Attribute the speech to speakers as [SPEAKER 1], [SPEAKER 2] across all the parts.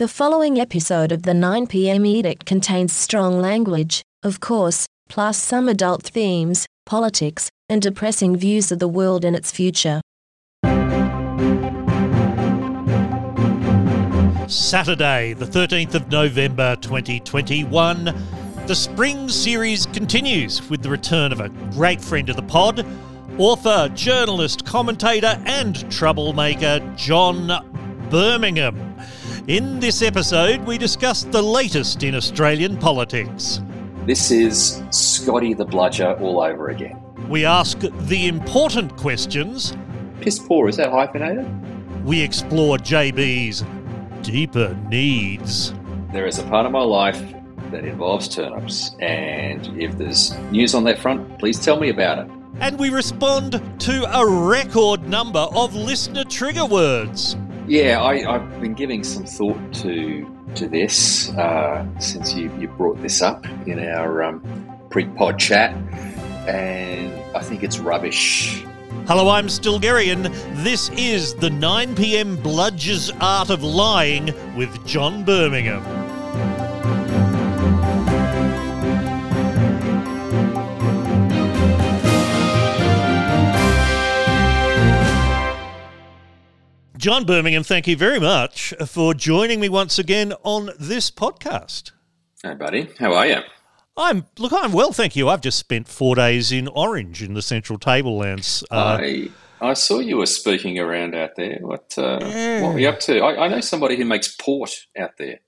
[SPEAKER 1] The following episode of the 9pm edict contains strong language, of course, plus some adult themes, politics, and depressing views of the world and its future.
[SPEAKER 2] Saturday, the 13th of November 2021. The spring series continues with the return of a great friend of the pod, author, journalist, commentator, and troublemaker John Birmingham. In this episode, we discuss the latest in Australian politics.
[SPEAKER 3] This is Scotty the Bludger all over again.
[SPEAKER 2] We ask the important questions.
[SPEAKER 3] Piss poor, is that hyphenated?
[SPEAKER 2] We explore JB's deeper needs.
[SPEAKER 3] There is a part of my life that involves turnips, and if there's news on that front, please tell me about it.
[SPEAKER 2] And we respond to a record number of listener trigger words.
[SPEAKER 3] Yeah, I, have been giving some thought to to this uh, since you, you brought this up in our um, pre-pod chat, and I think it's rubbish.
[SPEAKER 2] Hello, I'm Stilgherrian. This is the 9 p.m. Bludger's Art of Lying with John Birmingham. John Birmingham, thank you very much for joining me once again on this podcast.
[SPEAKER 3] Hey, buddy. How are you?
[SPEAKER 2] I'm look. I'm well, thank you. I've just spent four days in Orange in the Central Tablelands.
[SPEAKER 3] Uh, I I saw you were speaking around out there. What uh, yeah. what were you up to? I, I know somebody who makes port out there.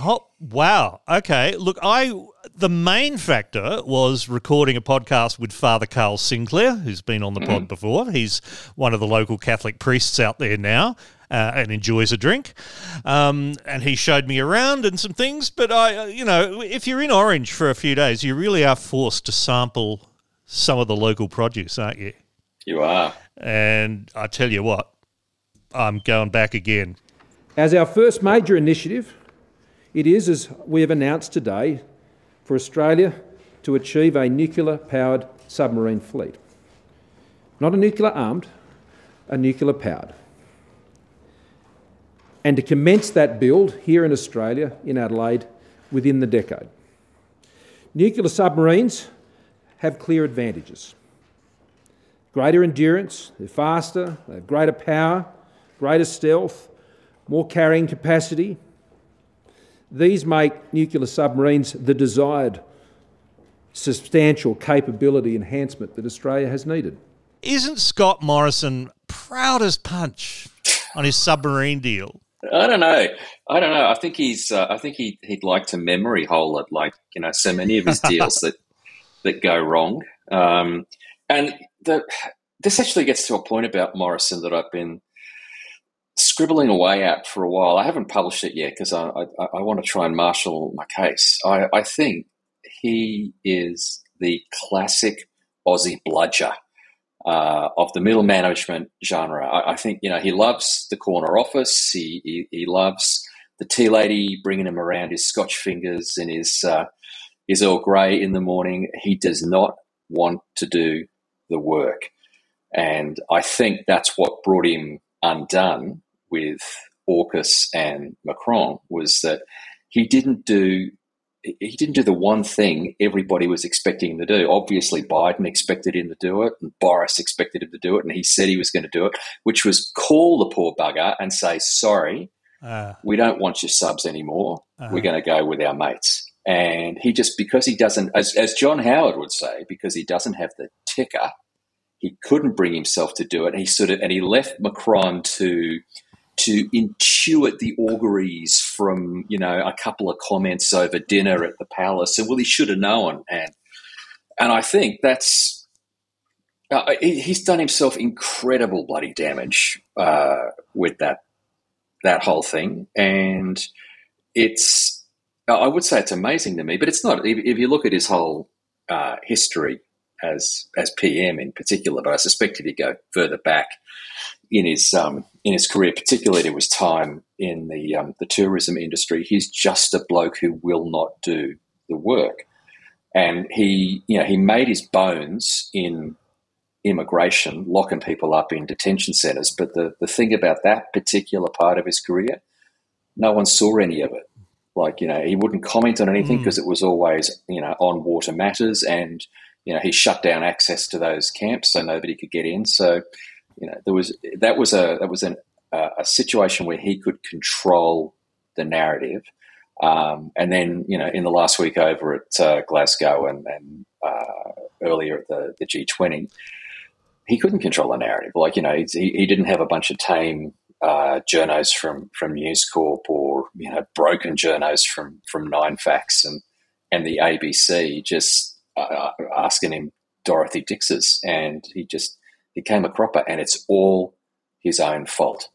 [SPEAKER 2] Oh wow! Okay, look, I the main factor was recording a podcast with Father Carl Sinclair, who's been on the mm-hmm. pod before. He's one of the local Catholic priests out there now. Uh, and enjoys a drink. Um, and he showed me around and some things. But I, uh, you know, if you're in Orange for a few days, you really are forced to sample some of the local produce, aren't you?
[SPEAKER 3] You are.
[SPEAKER 2] And I tell you what, I'm going back again.
[SPEAKER 4] As our first major initiative, it is, as we have announced today, for Australia to achieve a nuclear powered submarine fleet. Not a nuclear armed, a nuclear powered. And to commence that build here in Australia, in Adelaide, within the decade. Nuclear submarines have clear advantages greater endurance, they're faster, they have greater power, greater stealth, more carrying capacity, these make nuclear submarines the desired substantial capability enhancement that Australia has needed.
[SPEAKER 2] Isn't Scott Morrison proud as punch on his submarine deal?
[SPEAKER 3] I don't know. I don't know. I think he's. Uh, I think he, he'd like to memory hole it, like you know, so many of his deals that that go wrong. Um, and the, this actually gets to a point about Morrison that I've been scribbling away at for a while. I haven't published it yet because I, I, I, want to try and marshal my case. I, I think he is the classic Aussie bludger uh, of the middle management genre. I, I, think you know he loves the corner office. He he, he loves the tea lady bringing him around his Scotch fingers and his uh, his Earl Grey in the morning. He does not want to do the work, and I think that's what brought him undone with AUKUS and Macron was that he didn't do he didn't do the one thing everybody was expecting him to do. Obviously, Biden expected him to do it, and Boris expected him to do it, and he said he was going to do it, which was call the poor bugger and say, "Sorry, uh, we don't want your subs anymore. Uh, We're going to go with our mates." And he just because he doesn't, as, as John Howard would say, because he doesn't have the ticker, he couldn't bring himself to do it. And he sort of and he left Macron to to intuit the auguries from you know a couple of comments over dinner at the palace. And well he should have known and and I think that's uh, he's done himself incredible bloody damage uh, with that that whole thing. And it's I would say it's amazing to me but it's not if, if you look at his whole uh, history as as PM in particular but I suspect if you go further back in his um, in his career, particularly to his time in the um, the tourism industry, he's just a bloke who will not do the work, and he you know he made his bones in immigration, locking people up in detention centres. But the the thing about that particular part of his career, no one saw any of it. Like, you know, he wouldn't comment on anything because mm. it was always, you know, on water matters and, you know, he shut down access to those camps so nobody could get in. So, you know, there was, that was a, that was an, uh, a situation where he could control the narrative. Um, and then, you know, in the last week over at uh, Glasgow and, and uh, earlier at the, the G20, he couldn't control the narrative. Like, you know, he, he didn't have a bunch of tame uh, journos from from News Corp or you know broken journos from from Nine Facts and and the ABC just uh, asking him Dorothy Dixes, and he just he came a cropper, and it's all his own fault.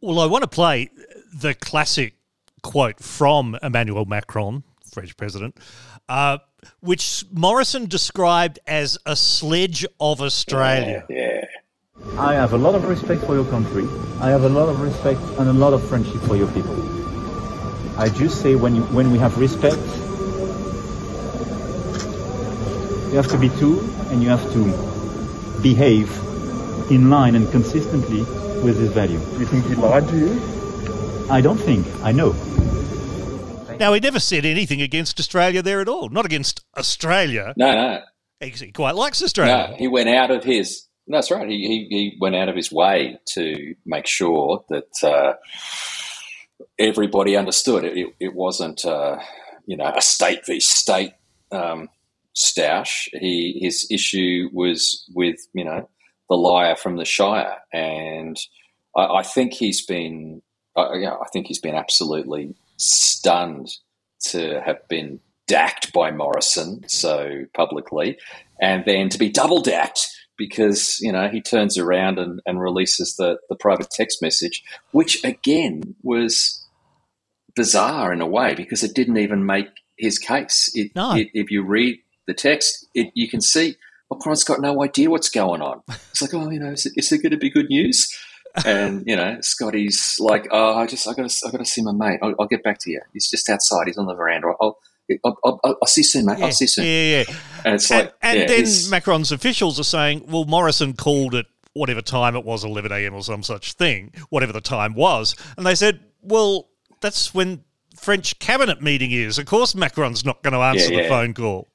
[SPEAKER 2] Well, I want to play the classic quote from Emmanuel Macron, French president, uh, which Morrison described as a sledge of Australia.
[SPEAKER 3] Yeah, yeah.
[SPEAKER 5] I have a lot of respect for your country. I have a lot of respect and a lot of friendship for your people. I just say when you, when we have respect, you have to be true and you have to behave in line and consistently with this value.
[SPEAKER 6] Do you think he lied to you?
[SPEAKER 5] I don't think. I know.
[SPEAKER 2] Now, he never said anything against Australia there at all. Not against Australia.
[SPEAKER 3] No, no.
[SPEAKER 2] He quite likes Australia.
[SPEAKER 3] No, he went out of his that's right. He, he, he went out of his way to make sure that uh, everybody understood it. It, it wasn't, uh, you know, a state v state um, stoush. He his issue was with you know the liar from the Shire, and I, I think he's been, uh, you know, I think he's been absolutely stunned to have been dacked by Morrison so publicly, and then to be double dacked because you know he turns around and, and releases the, the private text message, which again was bizarre in a way because it didn't even make his case. It,
[SPEAKER 2] no.
[SPEAKER 3] it, if you read the text, it, you can see oh, Macron's got no idea what's going on. It's like, oh, you know, is it, is it going to be good news? And you know, Scotty's like, oh, I just, I got to, I got to see my mate. I'll, I'll, get back to you. He's just outside. He's on the veranda. I'll, I'll, I'll, I'll, see you soon, mate.
[SPEAKER 2] Yeah,
[SPEAKER 3] I'll see you soon.
[SPEAKER 2] Yeah, yeah.
[SPEAKER 3] And it's like,
[SPEAKER 2] and,
[SPEAKER 3] yeah,
[SPEAKER 2] then Macron's officials are saying, well, Morrison called it whatever time it was, 11 a.m. or some such thing, whatever the time was. And they said, well, that's when French cabinet meeting is. Of course, Macron's not going to answer yeah, yeah. the phone call.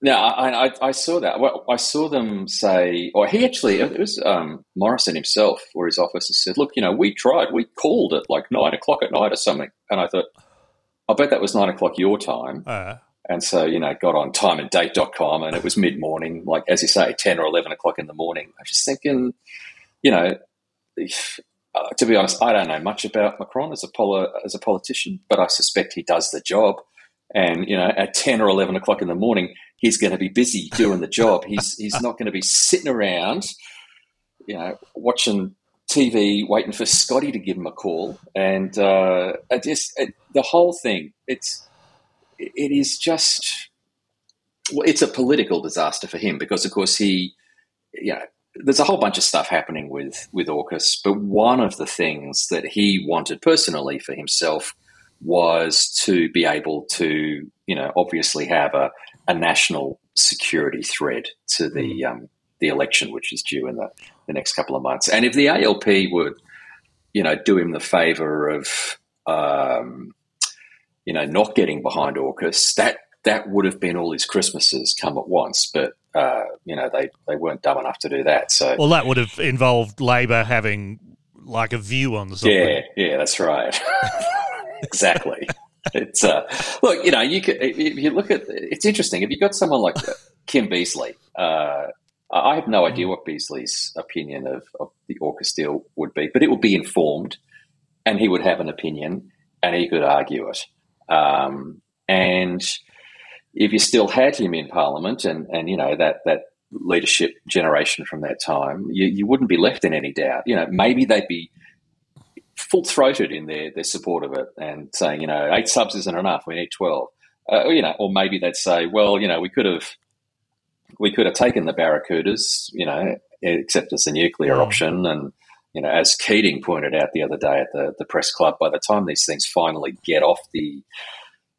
[SPEAKER 3] No, I, I, I, saw that. Well, I saw them say, or he actually, it was um, Morrison himself, or his officer said, "Look, you know, we tried, we called at like nine o'clock at night or something," and I thought, I bet that was nine o'clock your time.
[SPEAKER 2] Uh,
[SPEAKER 3] and so, you know, got on timeanddate.com and it was mid morning, like, as you say, 10 or 11 o'clock in the morning. I was just thinking, you know, if, uh, to be honest, I don't know much about Macron as a, poli- as a politician, but I suspect he does the job. And, you know, at 10 or 11 o'clock in the morning, he's going to be busy doing the job. He's, he's not going to be sitting around, you know, watching TV waiting for Scotty to give him a call, and uh, I just it, the whole thing. It's it is just well, it's a political disaster for him because, of course, he know there's a whole bunch of stuff happening with with AUKUS, but one of the things that he wanted personally for himself was to be able to you know obviously have a, a national security threat to the hmm. um, the election, which is due in the, the next couple of months. And if the ALP would, you know, do him the favour of, um, you know, not getting behind AUKUS, that that would have been all his Christmases come at once. But uh, you know, they they weren't dumb enough to do that. So
[SPEAKER 2] well, that would have involved Labor having like a view on something.
[SPEAKER 3] Yeah, yeah, that's right. exactly. It's uh, look, you know, you could if you look at it's interesting if you got someone like Kim Beazley, uh, I have no idea what Beazley's opinion of, of the AUKUS deal would be, but it would be informed, and he would have an opinion, and he could argue it. Um, and if you still had him in Parliament, and and you know that that leadership generation from that time, you, you wouldn't be left in any doubt. You know, maybe they'd be full throated in their their support of it, and saying, you know, eight subs isn't enough, we need twelve. Uh, you know, or maybe they'd say, well, you know, we could have we could have taken the Barracudas, you know, except as a nuclear mm. option. And, you know, as Keating pointed out the other day at the, the press club, by the time these things finally get off the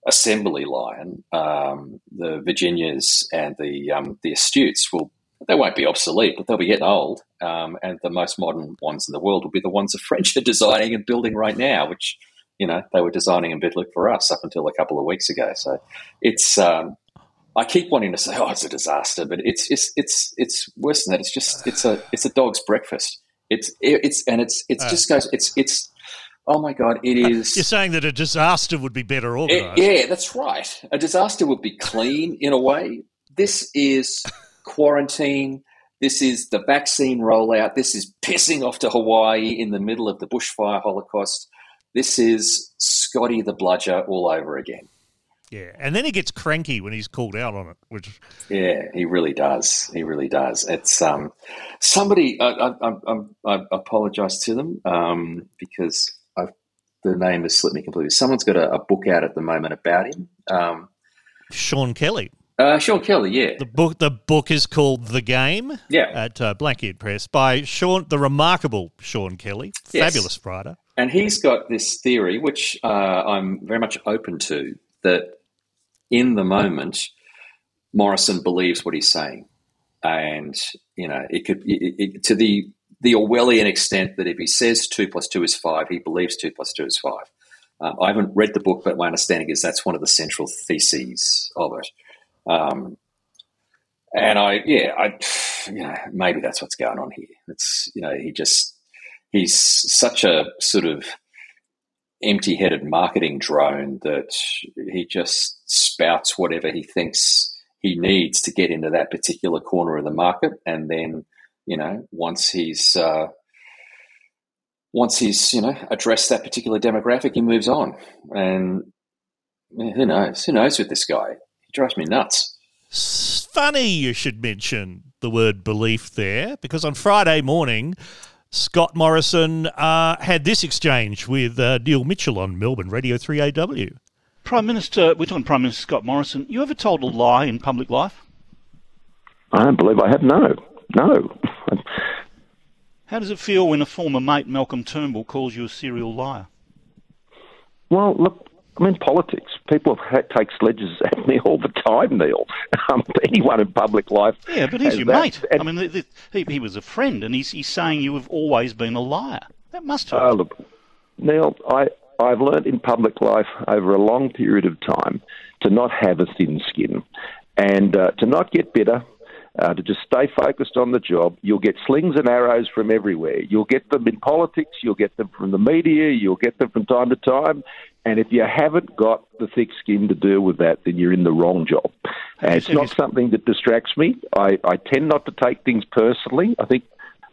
[SPEAKER 3] assembly line, um, the Virginias and the um, the Astutes will they won't be obsolete, but they'll be getting old. Um, and the most modern ones in the world will be the ones the French are designing and building right now, which you know they were designing and building for us up until a couple of weeks ago. So it's um, I keep wanting to say, oh, it's a disaster, but it's it's it's it's worse than that. It's just it's a it's a dog's breakfast. It's it's and it's it's uh, just goes it's it's oh my god, it is.
[SPEAKER 2] You're saying that a disaster would be better organised.
[SPEAKER 3] yeah, that's right. A disaster would be clean in a way. This is quarantine. This is the vaccine rollout. This is pissing off to Hawaii in the middle of the bushfire holocaust. This is Scotty the Bludger all over again.
[SPEAKER 2] Yeah, and then he gets cranky when he's called out on it, which
[SPEAKER 3] yeah, he really does. He really does. It's um, somebody. I, I, I, I apologize to them um, because I've, the name has slipped me completely. Someone's got a, a book out at the moment about him. Um,
[SPEAKER 2] Sean Kelly.
[SPEAKER 3] Uh, Sean Kelly, yeah.
[SPEAKER 2] The book the book is called The Game.
[SPEAKER 3] Yeah.
[SPEAKER 2] At uh, Blackhead Press by Sean, the remarkable Sean Kelly, yes. fabulous writer.
[SPEAKER 3] And he's got this theory, which uh, I'm very much open to, that in the moment, Morrison believes what he's saying, and you know it could it, it, to the the Orwellian extent that if he says two plus two is five, he believes two plus two is five. Um, I haven't read the book, but my understanding is that's one of the central theses of it. Um, and I, yeah, I, you know, maybe that's what's going on here. It's, you know, he just, he's such a sort of empty headed marketing drone that he just spouts whatever he thinks he needs to get into that particular corner of the market. And then, you know, once he's, uh, once he's, you know, addressed that particular demographic, he moves on. And who knows? Who knows with this guy? He drives me nuts.
[SPEAKER 2] Funny you should mention the word belief there, because on Friday morning, Scott Morrison uh, had this exchange with uh, Neil Mitchell on Melbourne Radio 3AW.
[SPEAKER 7] Prime Minister, we're talking Prime Minister Scott Morrison. You ever told a lie in public life?
[SPEAKER 8] I don't believe I have. No, no.
[SPEAKER 7] How does it feel when a former mate, Malcolm Turnbull, calls you a serial liar?
[SPEAKER 8] Well, look, I'm in politics. People have, take sledges at me all the time, Neil. Um, anyone in public life.
[SPEAKER 7] Yeah, but he's your that. mate. And I mean, the, the, he, he, was a friend, and he's, he's saying you have always been a liar. That must hurt. Uh,
[SPEAKER 8] look, Neil, I, I've learned in public life over a long period of time to not have a thin skin and uh, to not get bitter, uh, to just stay focused on the job. You'll get slings and arrows from everywhere. You'll get them in politics, you'll get them from the media, you'll get them from time to time. And if you haven't got the thick skin to deal with that, then you're in the wrong job. And it's not something that distracts me. I, I tend not to take things personally. I think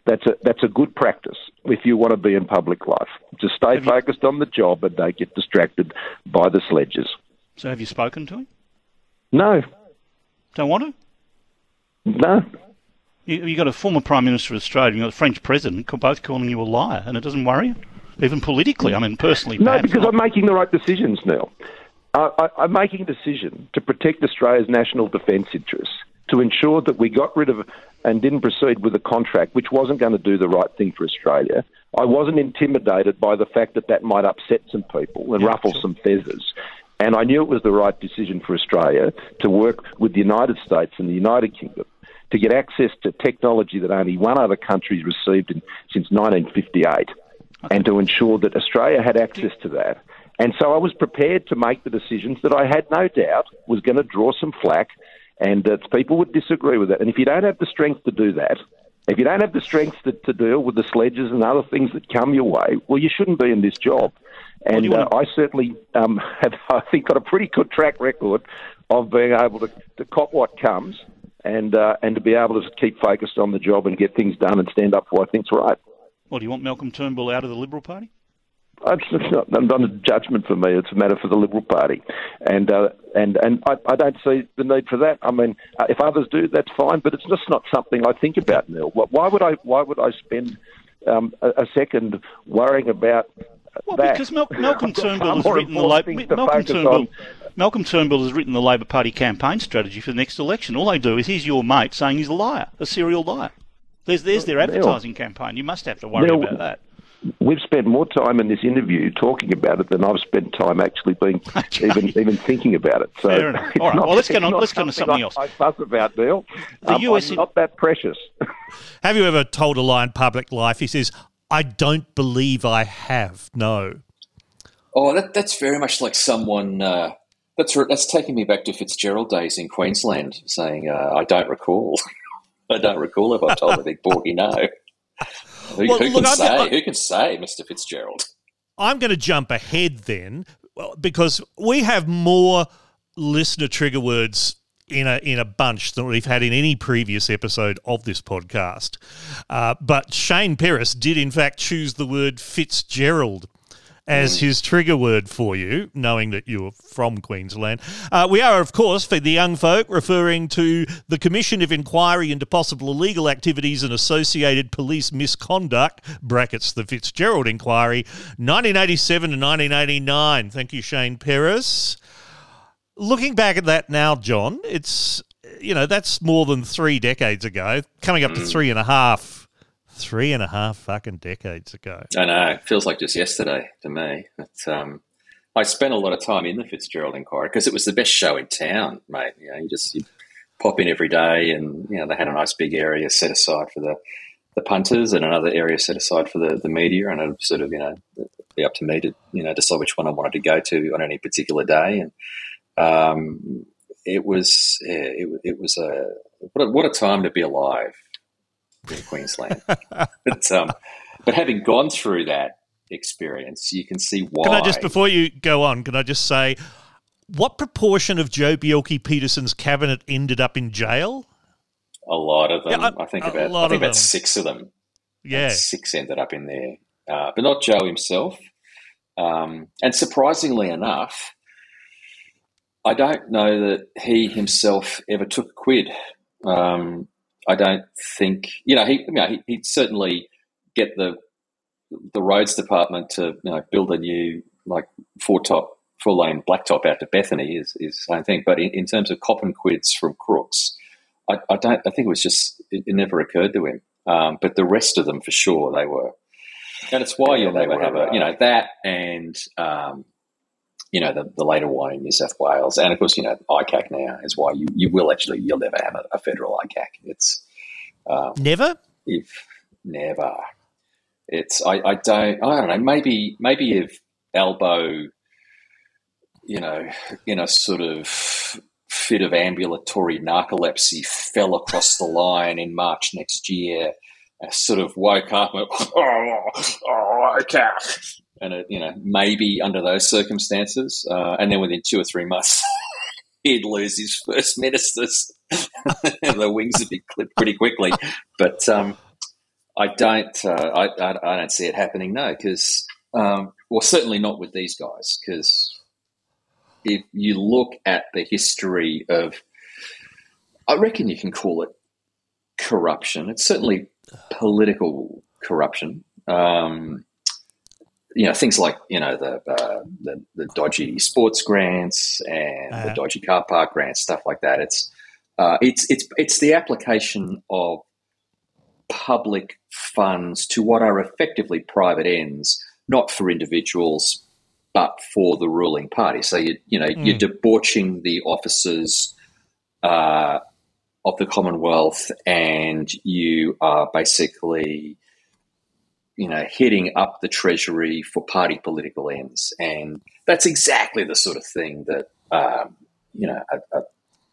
[SPEAKER 8] that's a that's a good practice if you want to be in public life. Just stay have focused you, on the job and don't get distracted by the sledges.
[SPEAKER 7] So, have you spoken to him?
[SPEAKER 8] No.
[SPEAKER 7] Don't want to?
[SPEAKER 8] No.
[SPEAKER 7] You, you got a former Prime Minister of Australia, you've got a French President, both calling you a liar, and it doesn't worry you, even politically. I mean, personally.
[SPEAKER 8] No, because not. I'm making the right decisions, Neil. I, I'm making a decision to protect Australia's national defence interests, to ensure that we got rid of and didn't proceed with a contract which wasn't going to do the right thing for Australia. I wasn't intimidated by the fact that that might upset some people and yeah, ruffle sure. some feathers. And I knew it was the right decision for Australia to work with the United States and the United Kingdom to get access to technology that only one other country has received in, since 1958 okay. and to ensure that Australia had access to that. And so I was prepared to make the decisions that I had no doubt was going to draw some flack and that people would disagree with it. And if you don't have the strength to do that, if you don't have the strength to, to deal with the sledges and other things that come your way, well, you shouldn't be in this job. And uh, I certainly um, have, I think, got a pretty good track record of being able to, to cop what comes and uh, and to be able to keep focused on the job and get things done and stand up for what I think's right.
[SPEAKER 7] Well, do you want Malcolm Turnbull out of the Liberal Party?
[SPEAKER 8] It's not, not a judgment for me. It's a matter for the Liberal Party, and uh, and and I, I, don't see the need for that. I mean, uh, if others do, that's fine, but it's just not something I think about, Neil. Why would I? Why would I spend um, a, a second worrying about
[SPEAKER 7] well,
[SPEAKER 8] that.
[SPEAKER 7] because Mal- Malcolm Turnbull has written the Labor. Malcolm Turnbull, Malcolm Turnbull has written the Labor Party campaign strategy for the next election. All they do is he's your mate saying he's a liar, a serial liar. There's there's their advertising campaign. You must have to worry
[SPEAKER 8] Neil,
[SPEAKER 7] about that.
[SPEAKER 8] we've spent more time in this interview talking about it than I've spent time actually being even even thinking about it. So
[SPEAKER 7] Fair enough. All right.
[SPEAKER 8] not,
[SPEAKER 7] well, let's get on. Let's get on to something
[SPEAKER 8] I,
[SPEAKER 7] else.
[SPEAKER 8] I fuss about Neil.
[SPEAKER 7] The
[SPEAKER 8] um,
[SPEAKER 7] US
[SPEAKER 8] I'm not that precious.
[SPEAKER 2] Have you ever told a lie in public life? He says, I don't believe I have. No.
[SPEAKER 3] Oh, that, that's very much like someone. Uh, that's that's taking me back to Fitzgerald days in Queensland, saying, uh, "I don't recall. I don't recall if I told the big porky no." Who,
[SPEAKER 2] Well,
[SPEAKER 3] who
[SPEAKER 2] look,
[SPEAKER 3] can
[SPEAKER 2] I'm-
[SPEAKER 3] say?
[SPEAKER 2] I-
[SPEAKER 3] who can say, Mister Fitzgerald?
[SPEAKER 2] I'm going to jump ahead then because we have more listener trigger words in a in a bunch than we've had in any previous episode of this podcast. Uh, but Shane Perris did in fact choose the word Fitzgerald as his trigger word for you, knowing that you're from Queensland. Uh, we are, of course, for the young folk, referring to the Commission of Inquiry into Possible Illegal Activities and Associated Police Misconduct, brackets the Fitzgerald Inquiry, 1987 to 1989. Thank you, Shane Perris. Looking back at that now, John, it's, you know, that's more than three decades ago, coming up to three and a half. Three and a half fucking decades ago.
[SPEAKER 3] I know. It feels like just yesterday to me. But, um, I spent a lot of time in the Fitzgerald Inquiry because it was the best show in town, mate. You know, you just you pop in every day, and you know they had a nice big area set aside for the the punters, and another area set aside for the, the media, and it sort of you know be up to me to you know decide which one I wanted to go to on any particular day, and um, it was yeah, it, it was a what, a what a time to be alive in Queensland. but, um, but having gone through that experience, you can see why.
[SPEAKER 2] Can I just, before you go on, can I just say, what proportion of Joh Bjelke-Petersen's cabinet ended up in jail?
[SPEAKER 3] a lot of them.
[SPEAKER 2] Yeah, I-
[SPEAKER 3] I, think about I think about
[SPEAKER 2] them.
[SPEAKER 3] six of them.
[SPEAKER 2] Yeah.
[SPEAKER 3] six ended up in there, uh, but not Joe himself. Um, and surprisingly enough, I don't know that he himself ever took a quid. Um, I don't think you know he. You know, he he'd certainly get the the roads department to you know build a new like four top four lane blacktop out to Bethany is is the same thing. But in, in terms of cop and quids from crooks, I, I don't. I think it was just it, it never occurred to him. Um, but the rest of them, for sure, they were. And it's why you'll never have a you
[SPEAKER 8] uh,
[SPEAKER 3] know that and um, you know the, the later one in New South Wales, and of course you know ICAC now is why you, you will actually you'll never have a, a federal ICAC. It's um,
[SPEAKER 2] Never?
[SPEAKER 3] if never. It's I, I don't I don't know maybe maybe if Elbow, you know, in a sort of fit of ambulatory narcolepsy, fell across the line in March next year, and sort of woke up and oh, oh okay. And it, you know, maybe under those circumstances, uh, and then within two or three months, he'd lose his first ministers, the wings would be clipped pretty quickly. But um, I don't, uh, I, I, don't see it happening. No, because um, well, certainly not with these guys. Because if you look at the history of, I reckon you can call it corruption. It's certainly political corruption. Um, you know things like you know the uh, the, the dodgy sports grants and the
[SPEAKER 2] Uh-huh.
[SPEAKER 3] dodgy car park grants, stuff like that. It's uh, it's it's it's the application of public funds to what are effectively private ends, not for individuals, but for the ruling party. So you you know you're debauching the officers uh, of the Commonwealth, and you are basically you know hitting up the treasury for party political ends, and that's exactly the sort of thing that um, you know a, a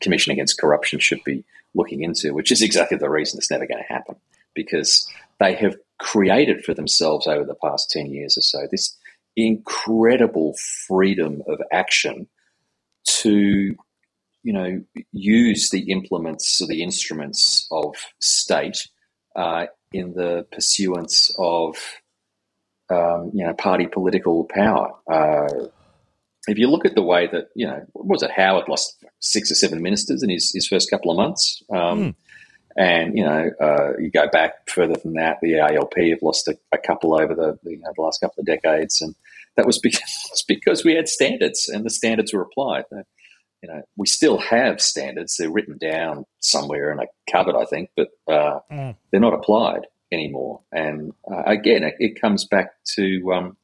[SPEAKER 3] commission against corruption should be looking into, which is exactly the reason it's never going to happen because they have created for themselves over the past 10 years or so this incredible freedom of action to you know use the implements or the instruments of state uh, in the pursuance of um, you know party political power uh, if you look at the way that you know what was it Howard lost six or seven ministers in his, his first couple of months um, and you know, uh, you go back further than that. The ALP have lost a, a couple over the, the, you know, the last couple of decades, and that was because because we had standards, and the standards were applied. You know, we still have standards; they're written down somewhere in a cupboard, I think, but uh,
[SPEAKER 2] Mm.
[SPEAKER 3] they're not applied. anymore. And uh, again, it, it, comes back to um,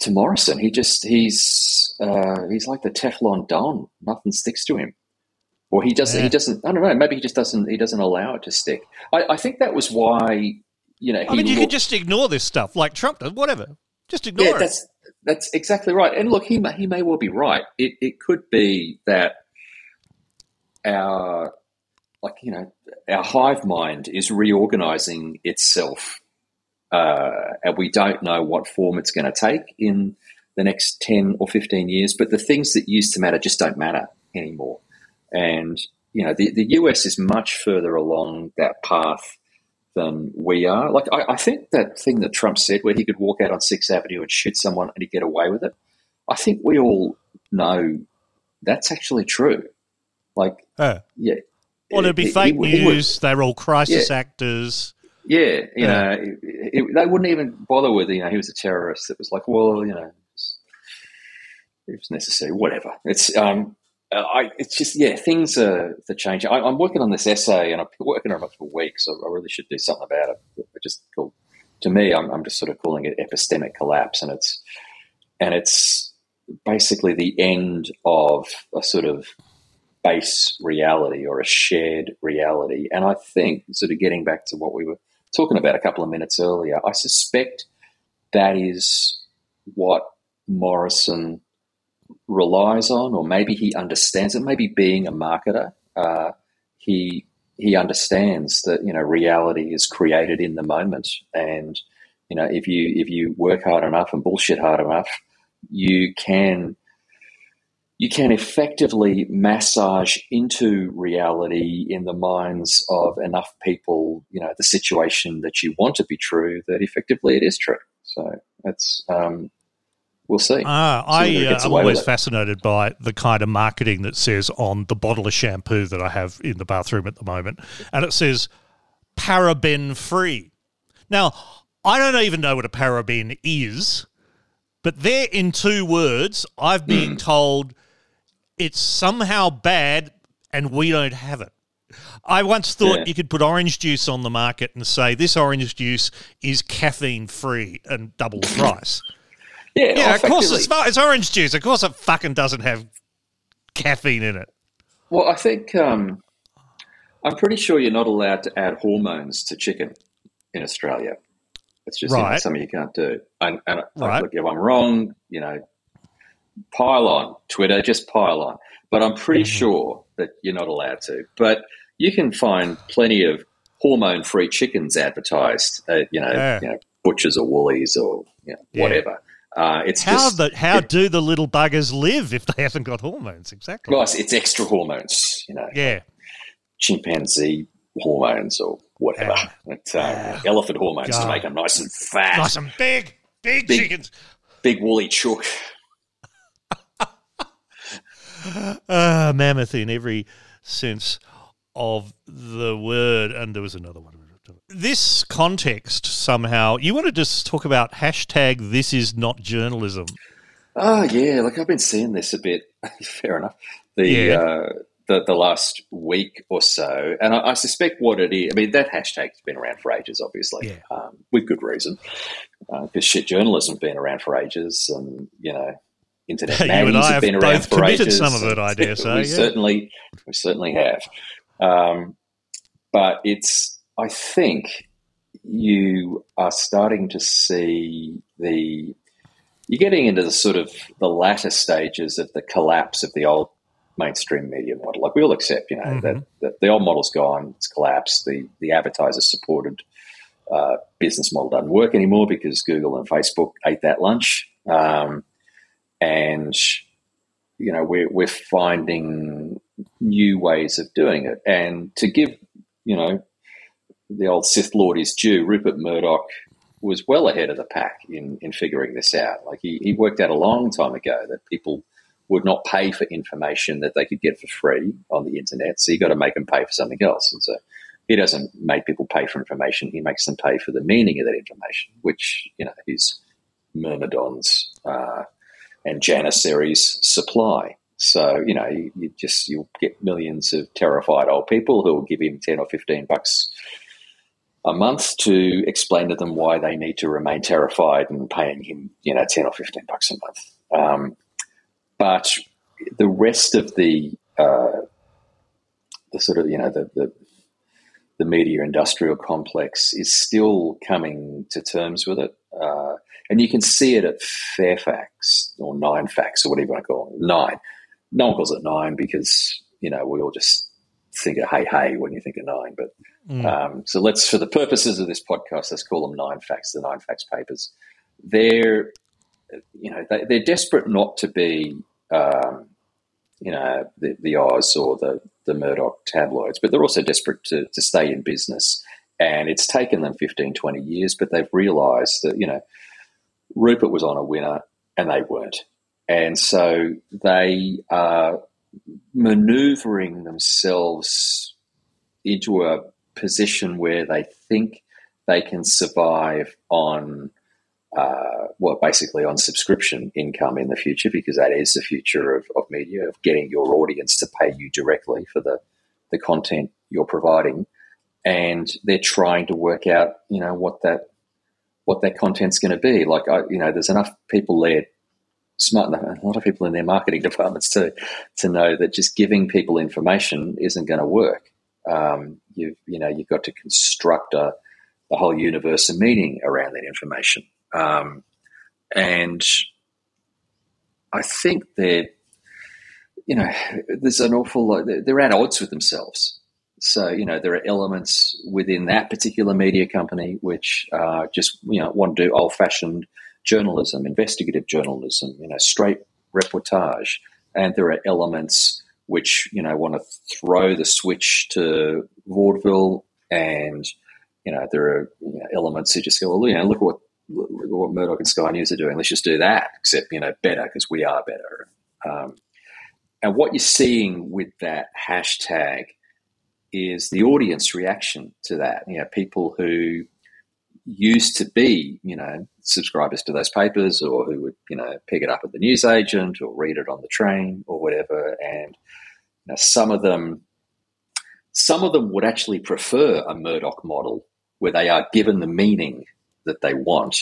[SPEAKER 3] to Morrison. He just he's uh, he's like the Teflon Don. Nothing sticks to him, or he doesn't. Yeah. He doesn't. I don't know. Maybe he just doesn't. He doesn't allow it to stick. I, I think that was why. You know,
[SPEAKER 2] I mean, you looked, can just ignore this stuff like Trump does. Whatever, just ignore
[SPEAKER 3] yeah,
[SPEAKER 2] it.
[SPEAKER 3] That's that's exactly right. And look, he may, he may well be right. It it could be that our like you know our hive mind is reorganizing itself uh, and we don't know what form it's going to take in the next 10 or 15 years but the things that used to matter just don't matter anymore and you know the, the us is much further along that path than we are like I, I think that thing that trump said where he could walk out on sixth avenue and shoot someone and he'd get away with it i think we all know that's actually true like yeah
[SPEAKER 2] well, it'd be fake news. They're all crisis yeah. actors.
[SPEAKER 3] Yeah, you know, it, it, they wouldn't even bother with, you know, he was a terrorist. It was like, well, you know, it was necessary, whatever. It's, um, I, it's just, yeah, things are, are changing. I, am working on this essay and I've been working on it for weeks, so I really should do something about it. But just cool. To me, I'm, I'm just sort of calling it epistemic collapse, and it's, and it's basically the end of a sort of base reality or a shared reality. And I think, sort of getting back to what we were talking about a couple of minutes earlier, I suspect that is what Morrison relies on, or maybe he understands it. Maybe being a marketer, uh, he he understands that you know reality is created in the moment, and you know if you if you work hard enough and bullshit hard enough, you can you can effectively massage into reality in the minds of enough people, you know, the situation that you want to be true, that effectively it is true. So that's, um, we'll see.
[SPEAKER 2] Ah, I, uh, I'm always fascinated by the kind of marketing that says on the bottle of shampoo that I have in the bathroom at the moment, and it says paraben free. Now, I don't even know what a paraben is, but there in two words, I've been mm. told – it's somehow bad and we don't have it. I once thought yeah. you could put orange juice on the market and say this orange juice is caffeine free and double the price.
[SPEAKER 3] yeah,
[SPEAKER 2] yeah. Of course, it's, it's, orange juice. Of course, it fucking doesn't have caffeine in it.
[SPEAKER 3] Well, I think um, I'm pretty sure you're not allowed to add hormones to chicken in Australia. It's just right. you know, something you can't do. And, and right. look, if I'm wrong, you know, pile on Twitter, just pile on. But I'm pretty mm-hmm. sure that you're not allowed to. But you can find plenty of hormone-free chickens advertised. At, you know, yeah. you know, butchers or woolies or you know, yeah. whatever. Uh, it's
[SPEAKER 2] how
[SPEAKER 3] just,
[SPEAKER 2] the, how it, do the little buggers live if they haven't got hormones? Exactly.
[SPEAKER 3] Well, it's extra hormones. You know.
[SPEAKER 2] Yeah.
[SPEAKER 3] Chimpanzee hormones or whatever. Uh, but, uh, elephant hormones God. to make them nice and fat,
[SPEAKER 2] nice and big, big, big chickens,
[SPEAKER 3] big woolly chook
[SPEAKER 2] uh, mammoth in every sense of the word. And there was another one. This context somehow, you want to just talk about hashtag this is not journalism.
[SPEAKER 3] Oh, yeah. Like I've been seeing this a bit. Fair enough. The, yeah. uh, the, the last week or so. And I, I, suspect what it is, I mean, that hashtag's been around for ages, obviously,
[SPEAKER 2] yeah.
[SPEAKER 3] um, with good reason, because uh, shit journalism's been around for ages. And, you know, internet nannies have been around for ages.
[SPEAKER 2] Some of it, I dare say.
[SPEAKER 3] we yeah. certainly, we certainly have. Um, but it's, I think, you are starting to see the. You're getting into the sort of the latter stages of the collapse of the old mainstream media model. Like we all accept, you know, mm-hmm. that, that, the old model's gone, it's collapsed. The the advertiser supported uh, business model doesn't work anymore because Google and Facebook ate that lunch. Um, and you know we're we're finding new ways of doing it. And to give you know the old Sith Lord is due, Rupert Murdoch was well ahead of the pack in in figuring this out. Like he, he worked out a long time ago that people would not pay for information that they could get for free on the internet. So you got to make them pay for something else. And so he doesn't make people pay for information. He makes them pay for the meaning of that information, which you know is Myrmidon's uh, and Janissaries supply. So, you know, you, you, just, you'll get millions of terrified old people who will give him 10 or 15 bucks a month to explain to them why they need to remain terrified and paying him, you know, 10 or 15 bucks a month. Um, but the rest of the, uh, the sort of, you know, the, the, the, media industrial complex is still coming to terms with it. Uh, and you can see it at Fairfax or Nine Facts or whatever you want to call it. Nine. No one calls it Nine because, you know, we all just think of hey, hey when you think of Nine. But Mm. Um, so let's, for the purposes of this podcast, let's call them nine facts. The nine facts papers. They're, you know, they, are desperate not to be, um, you know, the, the Oz or the the Murdoch tabloids, but they're also desperate to, to stay in business. And it's taken them 15, 20 years, but they've realised that, you know, Rupert was on a winner and they weren't. And so they are manoeuvring themselves into a position where they think they can survive on uh, well, basically on subscription income in the future, because that is the future of, of media, of getting your audience to pay you directly for the, the content you're providing. And they're trying to work out, you know, what that what that content's going to be. Like, I, you know, there's enough people there, smart enough, a lot of people in their marketing departments too, to know that just giving people information isn't going to work. Um, you've you know you've got to construct a the whole universe of meaning around that information, um, and I think that you know there's an awful lot. They're at odds with themselves. So you know there are elements within that particular media company which uh, just you know want to do old fashioned journalism, investigative journalism, you know, straight reportage, and there are elements which you know want to throw the switch to vaudeville, and you know there are you know, elements who just go, well, you know, look at what look at what Murdoch and Sky News are doing. Let's just do that, except you know better because we are better. Um, and what you're seeing with that hashtag is the audience reaction to that. You know, people who used to be, you know, subscribers to those papers or who would, you know, pick it up at the newsagent or read it on the train or whatever. And you know, some of them, some of them would actually prefer a Murdoch model where they are given the meaning that they want,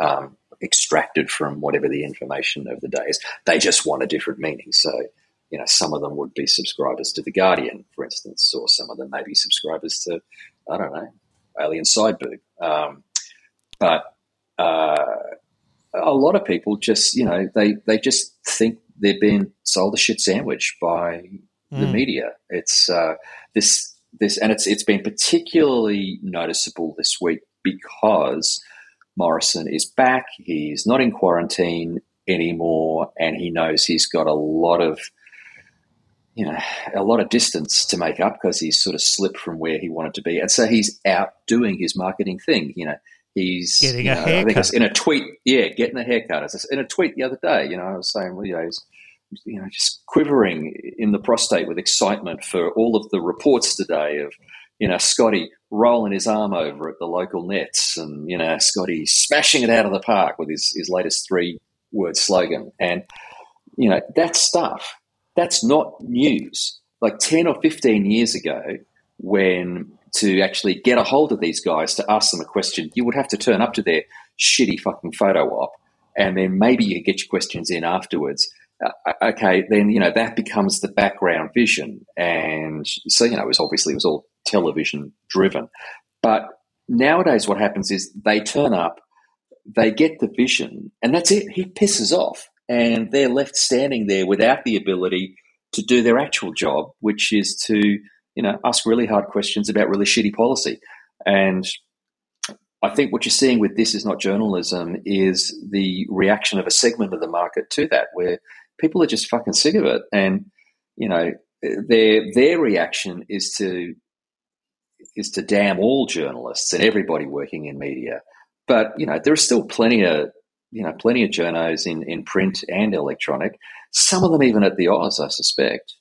[SPEAKER 3] um, extracted from whatever the information of the day is. They just want a different meaning. So, you know, some of them would be subscribers to The Guardian, for instance, or some of them may be subscribers to, I don't know, Alien Sideboob. Um, but uh, a lot of people just, you know, they, they just think they're being sold a shit sandwich by the mm. media. It's uh, this this, and it's it's been particularly noticeable this week because Morrison is back. He's not in quarantine anymore, and he knows he's got a lot of you know a lot of distance to make up because he's sort of slipped from where he wanted to be, and so he's out doing his marketing thing. You know, he's
[SPEAKER 2] getting a know, haircut.
[SPEAKER 3] in a tweet, yeah, getting a haircut. In a tweet the other day, you know, I was saying, well, you know, he's you know, just quivering in the prostate with excitement for all of the reports today of, you know, Scotty rolling his arm over at the local nets and, you know, Scotty smashing it out of the park with his, his latest three word slogan. And, you know, that stuff, that's not news. Like 10 or 15 years ago, when to actually get a hold of these guys to ask them a question, you would have to turn up to their shitty fucking photo op and then maybe you get your questions in afterwards uh, okay, then you know that becomes the background vision, and so you know it was obviously it was all television driven, but nowadays what happens is they turn up, they get the vision, and that's it. He pisses off, and they're left standing there without the ability to do their actual job, which is to you know ask really hard questions about really shitty policy, and I think what you're seeing with this is not journalism is the reaction of a segment of the market to that, where people are just fucking sick of it, and you know their their reaction is to is to damn all journalists and everybody working in media. But you know there are still plenty of you know plenty of journos in in print and electronic. Some of them even at the Oz, I suspect,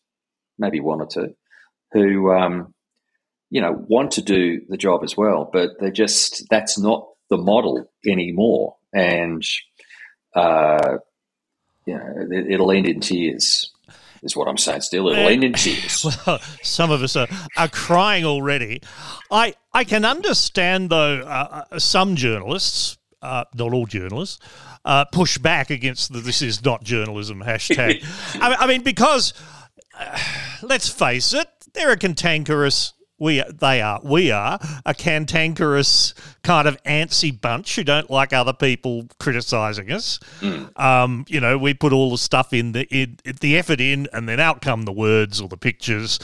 [SPEAKER 3] maybe one or two, who um, you know want to do the job as well, but they just that's not the model anymore, and uh, you know, it, will end in tears. Is what I'm saying. Still, it'll end in tears.
[SPEAKER 2] well, some of us are, are crying already. I I can understand though uh, uh, some journalists, uh, not all journalists, uh, push back against the "this is not journalism" hashtag. I, I, mean, because uh, let's face it, they're a cantankerous we they are we are a cantankerous kind of antsy bunch who don't like other people criticizing us. Mm. Um, you know, we put all the stuff in the in, the effort in, and then out come the words or the pictures,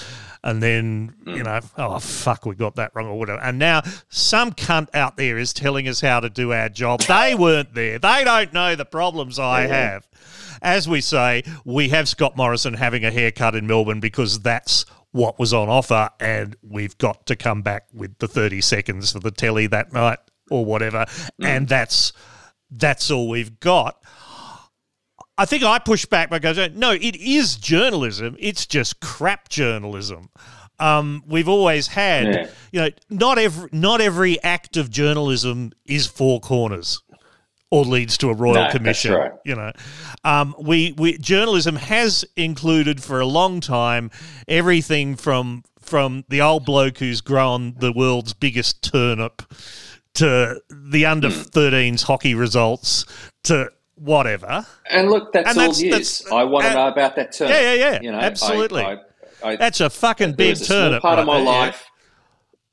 [SPEAKER 2] and then mm. you know, oh fuck, we got that wrong or whatever. And now some cunt out there is telling us how to do our job. They weren't there. They don't know the problems I yeah. have. As we say, we have Scott Morrison having a haircut in Melbourne because that's what was on offer, and we've got to come back with the 30 seconds for the telly that night or whatever. Mm. And that's that's all we've got. I think I push back by going, no, it is journalism. It's just crap journalism. Um, we've always had, yeah. you know, not every not every act of journalism is four corners or leads to a royal no, commission. Right. You know, um, we we journalism has included for a long time everything from from the old bloke who's grown the world's biggest turnip to the under 13s hmm. hockey results to whatever.
[SPEAKER 3] And look, that's and all that's, That's, I want to uh, know about that turnip.
[SPEAKER 2] Yeah, yeah, yeah. You know, absolutely. I, I, I, that's a fucking big turnip.
[SPEAKER 3] part right of my there, life.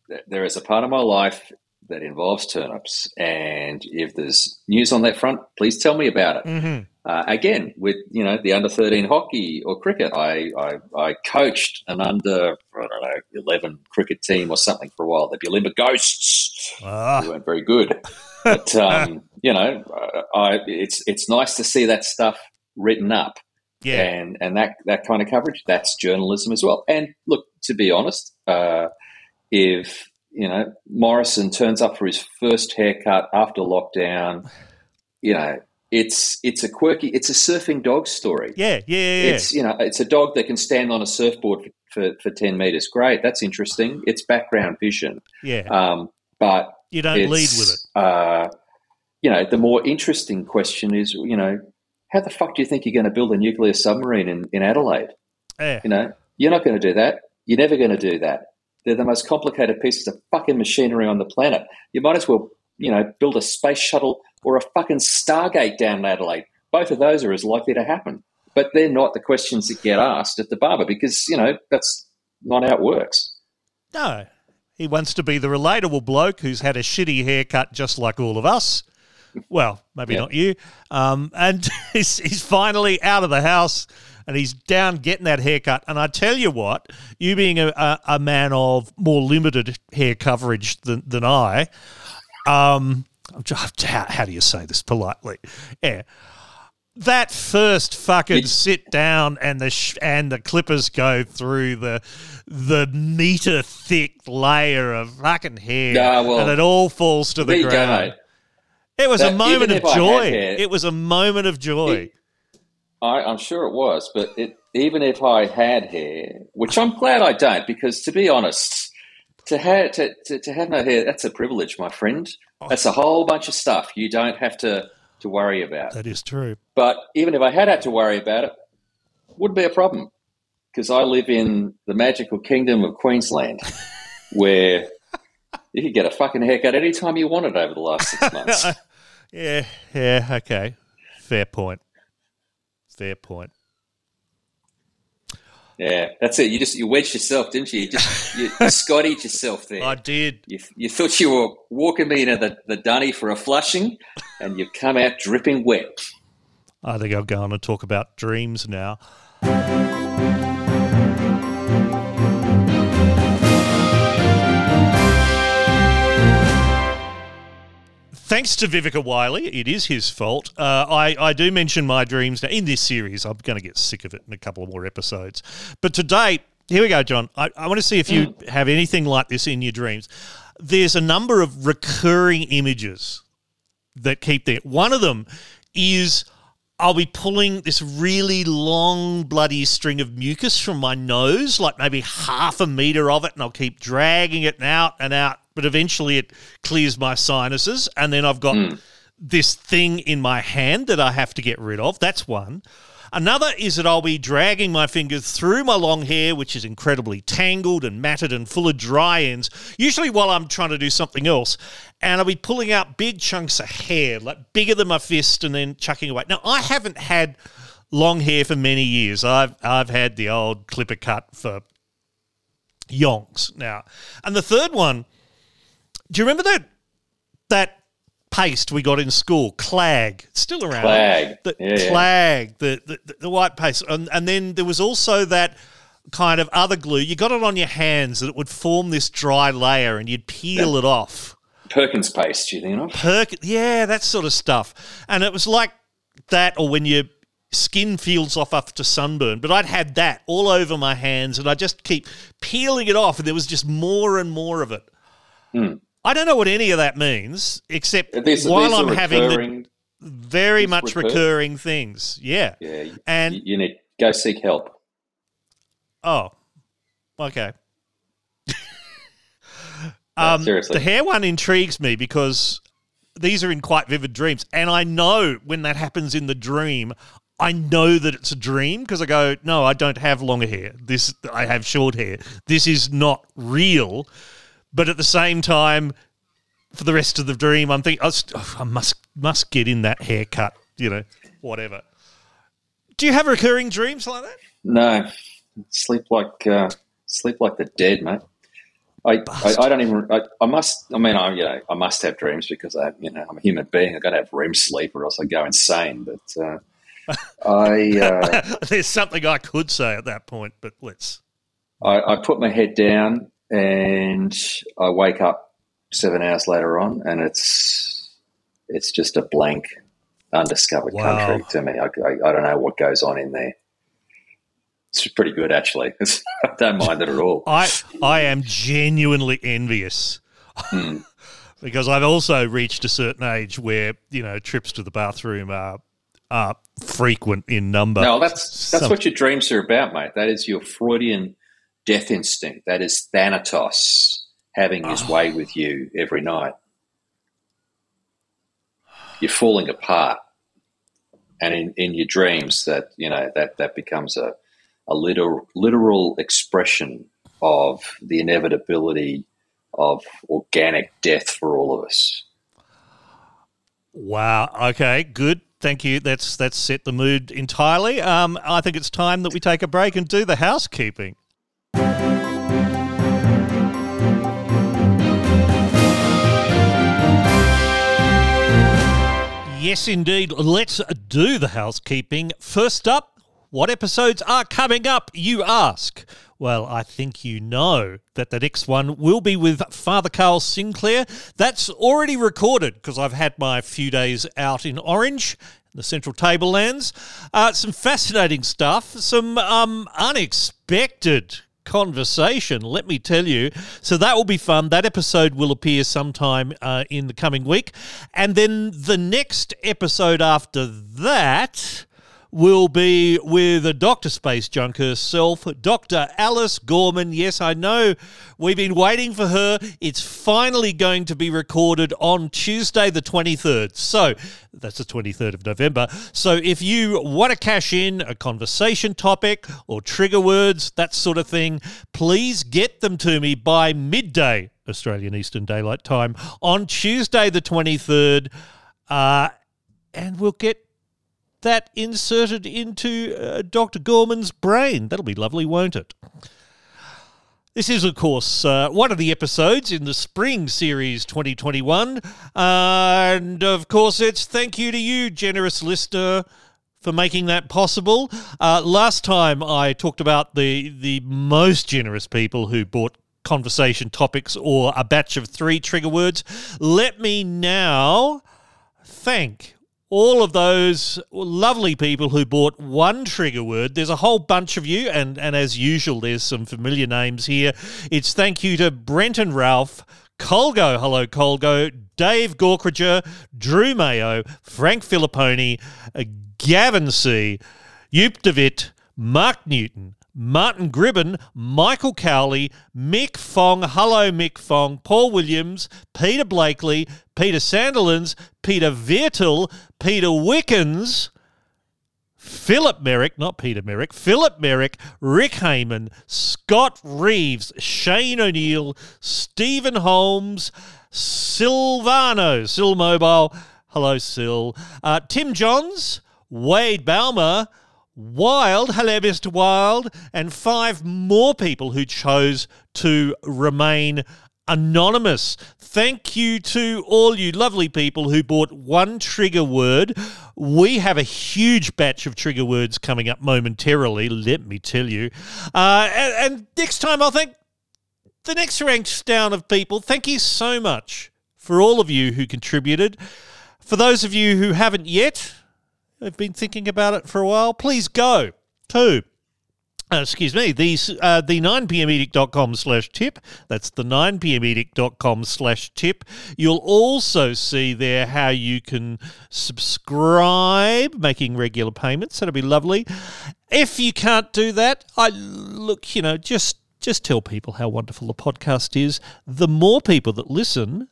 [SPEAKER 3] Yeah. There is a part of my life that involves turnips. And if there's news on that front, please tell me about it. Mm-hmm. Uh, again, with you know the under thirteen hockey or cricket, I, I, I coached an under I don't know eleven cricket team or something for a while. The Bulimba Ghosts. Ah. weren't very good, but um, you know, uh, I it's it's nice to see that stuff written up. Yeah, and and that that kind of coverage that's journalism as well. And look, to be honest, uh, if you know, Morrison turns up for his first haircut after lockdown. You know, it's it's a quirky, it's a surfing dog story.
[SPEAKER 2] Yeah, yeah, yeah.
[SPEAKER 3] It's you know, it's a dog that can stand on a surfboard for, for, for ten meters. Great, that's interesting. It's background vision.
[SPEAKER 2] Yeah,
[SPEAKER 3] um, but
[SPEAKER 2] you don't lead with it.
[SPEAKER 3] Uh, you know, the more interesting question is, you know, how the fuck do you think you're going to build a nuclear submarine in, in Adelaide?
[SPEAKER 2] Yeah.
[SPEAKER 3] You know, you're not going to do that. You're never going to do that. They're the most complicated pieces of fucking machinery on the planet. You might as well, you know, build a space shuttle or a fucking Stargate down in Adelaide. Both of those are as likely to happen. But they're not the questions that get asked at the barber because, you know, that's not how it works.
[SPEAKER 2] No. He wants to be the relatable bloke who's had a shitty haircut just like all of us. Well, maybe yeah. not you. Um, and he's, he's finally out of the house and he's down getting that haircut. And I tell you what, you being a, a, a man of more limited hair coverage than, than I, um, how, how do you say this politely? Yeah that first fucking sit down and the sh- and the clippers go through the the meter thick layer of fucking hair well, and it all falls to the ground. Go, it was that, a moment of joy. Hair, it was a moment of joy. It,
[SPEAKER 3] I, am sure it was, but it, even if I had hair, which I'm glad I don't, because to be honest, to have to, to, to have no hair, that's a privilege, my friend. Oh. That's a whole bunch of stuff you don't have to to worry about.
[SPEAKER 2] That is true.
[SPEAKER 3] But even if I had had to worry about it, would be a problem because I live in the magical kingdom of Queensland, where you could get a fucking haircut anytime you wanted over the last six months.
[SPEAKER 2] yeah, yeah, okay, fair point. Fair point.
[SPEAKER 3] Yeah, that's it. You just you wedged yourself, didn't you? You just you, you Scottied yourself there.
[SPEAKER 2] I did.
[SPEAKER 3] You, you thought you were walking me into the, the dunny for a flushing, and you've come out dripping wet.
[SPEAKER 2] I think I'm going to talk about dreams now. Thanks to Vivica Wiley, it is his fault. Uh, I, I do mention my dreams now in this series. I'm going to get sick of it in a couple of more episodes. But to date, here we go, John. I, I want to see if you mm. have anything like this in your dreams. There's a number of recurring images that keep there. One of them is I'll be pulling this really long, bloody string of mucus from my nose, like maybe half a meter of it, and I'll keep dragging it out and out but eventually it clears my sinuses, and then I've got mm. this thing in my hand that I have to get rid of. That's one. Another is that I'll be dragging my fingers through my long hair, which is incredibly tangled and matted and full of dry ends, usually while I'm trying to do something else. And I'll be pulling out big chunks of hair, like bigger than my fist, and then chucking away. Now, I haven't had long hair for many years. I've I've had the old clipper cut for yonks now. And the third one, do you remember that that paste we got in school, Clag, still around.
[SPEAKER 3] Clag,
[SPEAKER 2] the,
[SPEAKER 3] yeah,
[SPEAKER 2] Clag, the, the the white paste, and and then there was also that kind of other glue. You got it on your hands, and it would form this dry layer, and you'd peel it off.
[SPEAKER 3] Perkins paste, you think of?
[SPEAKER 2] Perk, yeah, that sort of stuff, and it was like that, or when your skin feels off after sunburn. But I'd had that all over my hands, and I just keep peeling it off, and there was just more and more of it.
[SPEAKER 3] Mm.
[SPEAKER 2] I don't know what any of that means, except these, while these I'm having the very much recur- recurring things. Yeah.
[SPEAKER 3] Yeah.
[SPEAKER 2] And
[SPEAKER 3] you need go seek help.
[SPEAKER 2] Oh. Okay. um,
[SPEAKER 3] seriously.
[SPEAKER 2] The hair one intrigues me because these are in quite vivid dreams, and I know when that happens in the dream, I know that it's a dream because I go, no, I don't have longer hair. This I have short hair. This is not real. But at the same time, for the rest of the dream, I'm thinking, oh, I must must get in that haircut, you know, whatever. Do you have recurring dreams like that?
[SPEAKER 3] No, sleep like uh, sleep like the dead, mate. I, I, I, don't even. I, I, must. I mean, I you know, I must have dreams because I, you know, I'm a human being. I got to have REM sleep, or else I go insane. But uh, I uh,
[SPEAKER 2] there's something I could say at that point, but let's.
[SPEAKER 3] I, I put my head down and I wake up seven hours later on, and it's it's just a blank, undiscovered wow. country to me. I, I, I, don't know what goes on in there. It's pretty good, actually. I don't mind it at all.
[SPEAKER 2] I I am genuinely envious.
[SPEAKER 3] Hmm.
[SPEAKER 2] because I've also reached a certain age where you know trips to the bathroom are are frequent in number.
[SPEAKER 3] No, that's that's Some, what your dreams are about, mate. That is your Freudian death instinct. That is Thanatos having his oh. way with you every night. You're falling apart. And in, in your dreams that, you know, that, that becomes a, a literal, literal expression of the inevitability of organic death for all of us.
[SPEAKER 2] Wow. Okay, good. Thank you. That's that's set the mood entirely. Um, I think it's time that we take a break and do the housekeeping. Yes, indeed. Let's do the housekeeping. First up, what episodes are coming up, you ask? Well, I think you know that the next one will be with Father Carl Sinclair. That's already recorded because I've had my few days out in Orange the Central Tablelands. Uh, some fascinating stuff, some um, unexpected conversation, let me tell you. So that will be fun. That episode will appear sometime uh, in the coming week. And then the next episode after that will be with a Dr. Space Junk herself, Dr. Alice Gorman. Yes, I know we've been waiting for her. It's finally going to be recorded on Tuesday, the 23rd. So that's the 23rd of November. So if you want to cash in a conversation topic or trigger words, that sort of thing, please get them to me by midday, Australian Eastern Daylight Time, on Tuesday, the 23rd. Uh, and we'll get that inserted into uh, Dr. Gorman's brain. That'll be lovely, won't it? This is, of course, uh, one of the episodes in the Spring Series 2021. Uh, and, of course, it's thank you to you, generous listener, for making that possible. Uh, last time I talked about the, the most generous people who bought conversation topics or a batch of three trigger words. Let me now thank all of those lovely people who bought one trigger word. There's a whole bunch of you, and, and as usual, there's some familiar names here. It's thank you to Brenton Ralph, Colgo, hello Colgo, Dave Gorkridger, Drew Mayo, Frank Filipponi, uh, Gavin C., Yoop DeVitt, Mark Newton, Martin Gribben, Michael Cowley, Mick Fong, hello Mick Fong, Paul Williams, Peter Blakely, Peter Sanderlands, Peter Viertel, Peter Wickens, Philip Merrick, not Peter Merrick, Philip Merrick, Rick Heyman, Scott Reeves, Shane O'Neill, Stephen Holmes, Silvano, Sil Mobile, hello Sil, uh, Tim Johns, Wade Baumer, Wild, hello Mr. Wild, and five more people who chose to remain anonymous. Thank you to all you lovely people who bought one trigger word. We have a huge batch of trigger words coming up momentarily, let me tell you. Uh, and, and next time, I'll thank the next ranks down of people. Thank you so much for all of you who contributed. For those of you who haven't yet, have been thinking about it for a while, please go to uh, excuse me, the, uh, the 9pmedict.com slash tip. That's the 9pmedict.com slash tip. You'll also see there how you can subscribe, making regular payments. That'll be lovely. If you can't do that, I look, you know, just just tell people how wonderful the podcast is. The more people that listen,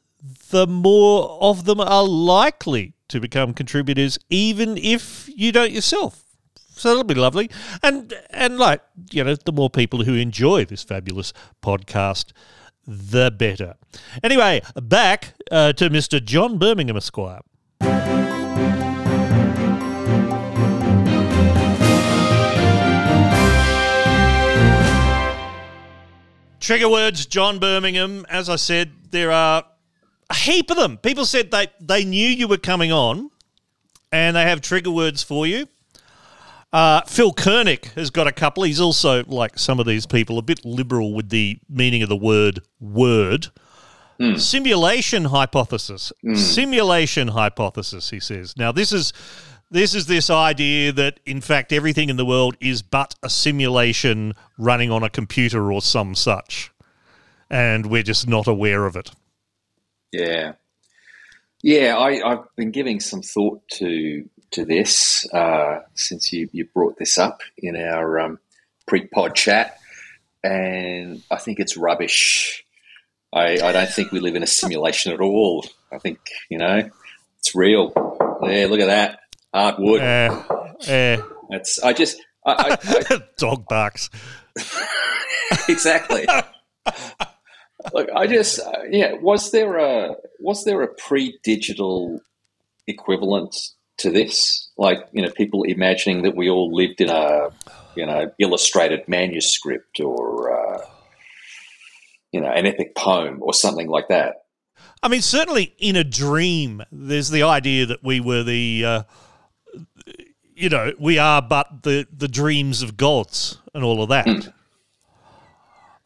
[SPEAKER 2] the more of them are likely to become contributors, even if you don't yourself. So that'll be lovely. And and like, you know, the more people who enjoy this fabulous podcast, the better. Anyway, back uh, to Mr. John Birmingham Esquire. Trigger words, John Birmingham. As I said, there are a heap of them. People said they, they knew you were coming on and they have trigger words for you. Uh, Phil Kernick has got a couple. He's also, like some of these people, a bit liberal with the meaning of the word word. Mm. Simulation hypothesis. Mm. Simulation hypothesis, he says. Now, this is this is this idea that in fact everything in the world is but a simulation running on a computer or some such. And we're just not aware of it.
[SPEAKER 3] Yeah. Yeah, I, have been giving some thought to to this uh, since you, you brought this up in our um, pre-pod chat, and I think it's rubbish. I, I don't think we live in a simulation at all. I think you know it's real. Yeah, look at that art wood.
[SPEAKER 2] Uh, uh,
[SPEAKER 3] That's I just I, I,
[SPEAKER 2] I, dog barks.
[SPEAKER 3] exactly. Look, I just uh, yeah. Was there a was there a pre-digital equivalent to this. Like, you know, people imagining that we all lived in a, you know, illustrated manuscript or, uh, you know, an epic poem or something like that.
[SPEAKER 2] I mean, certainly in a dream, there's the idea that we were the, uh, you know, we are but the, the dreams of gods and all of that. Mm.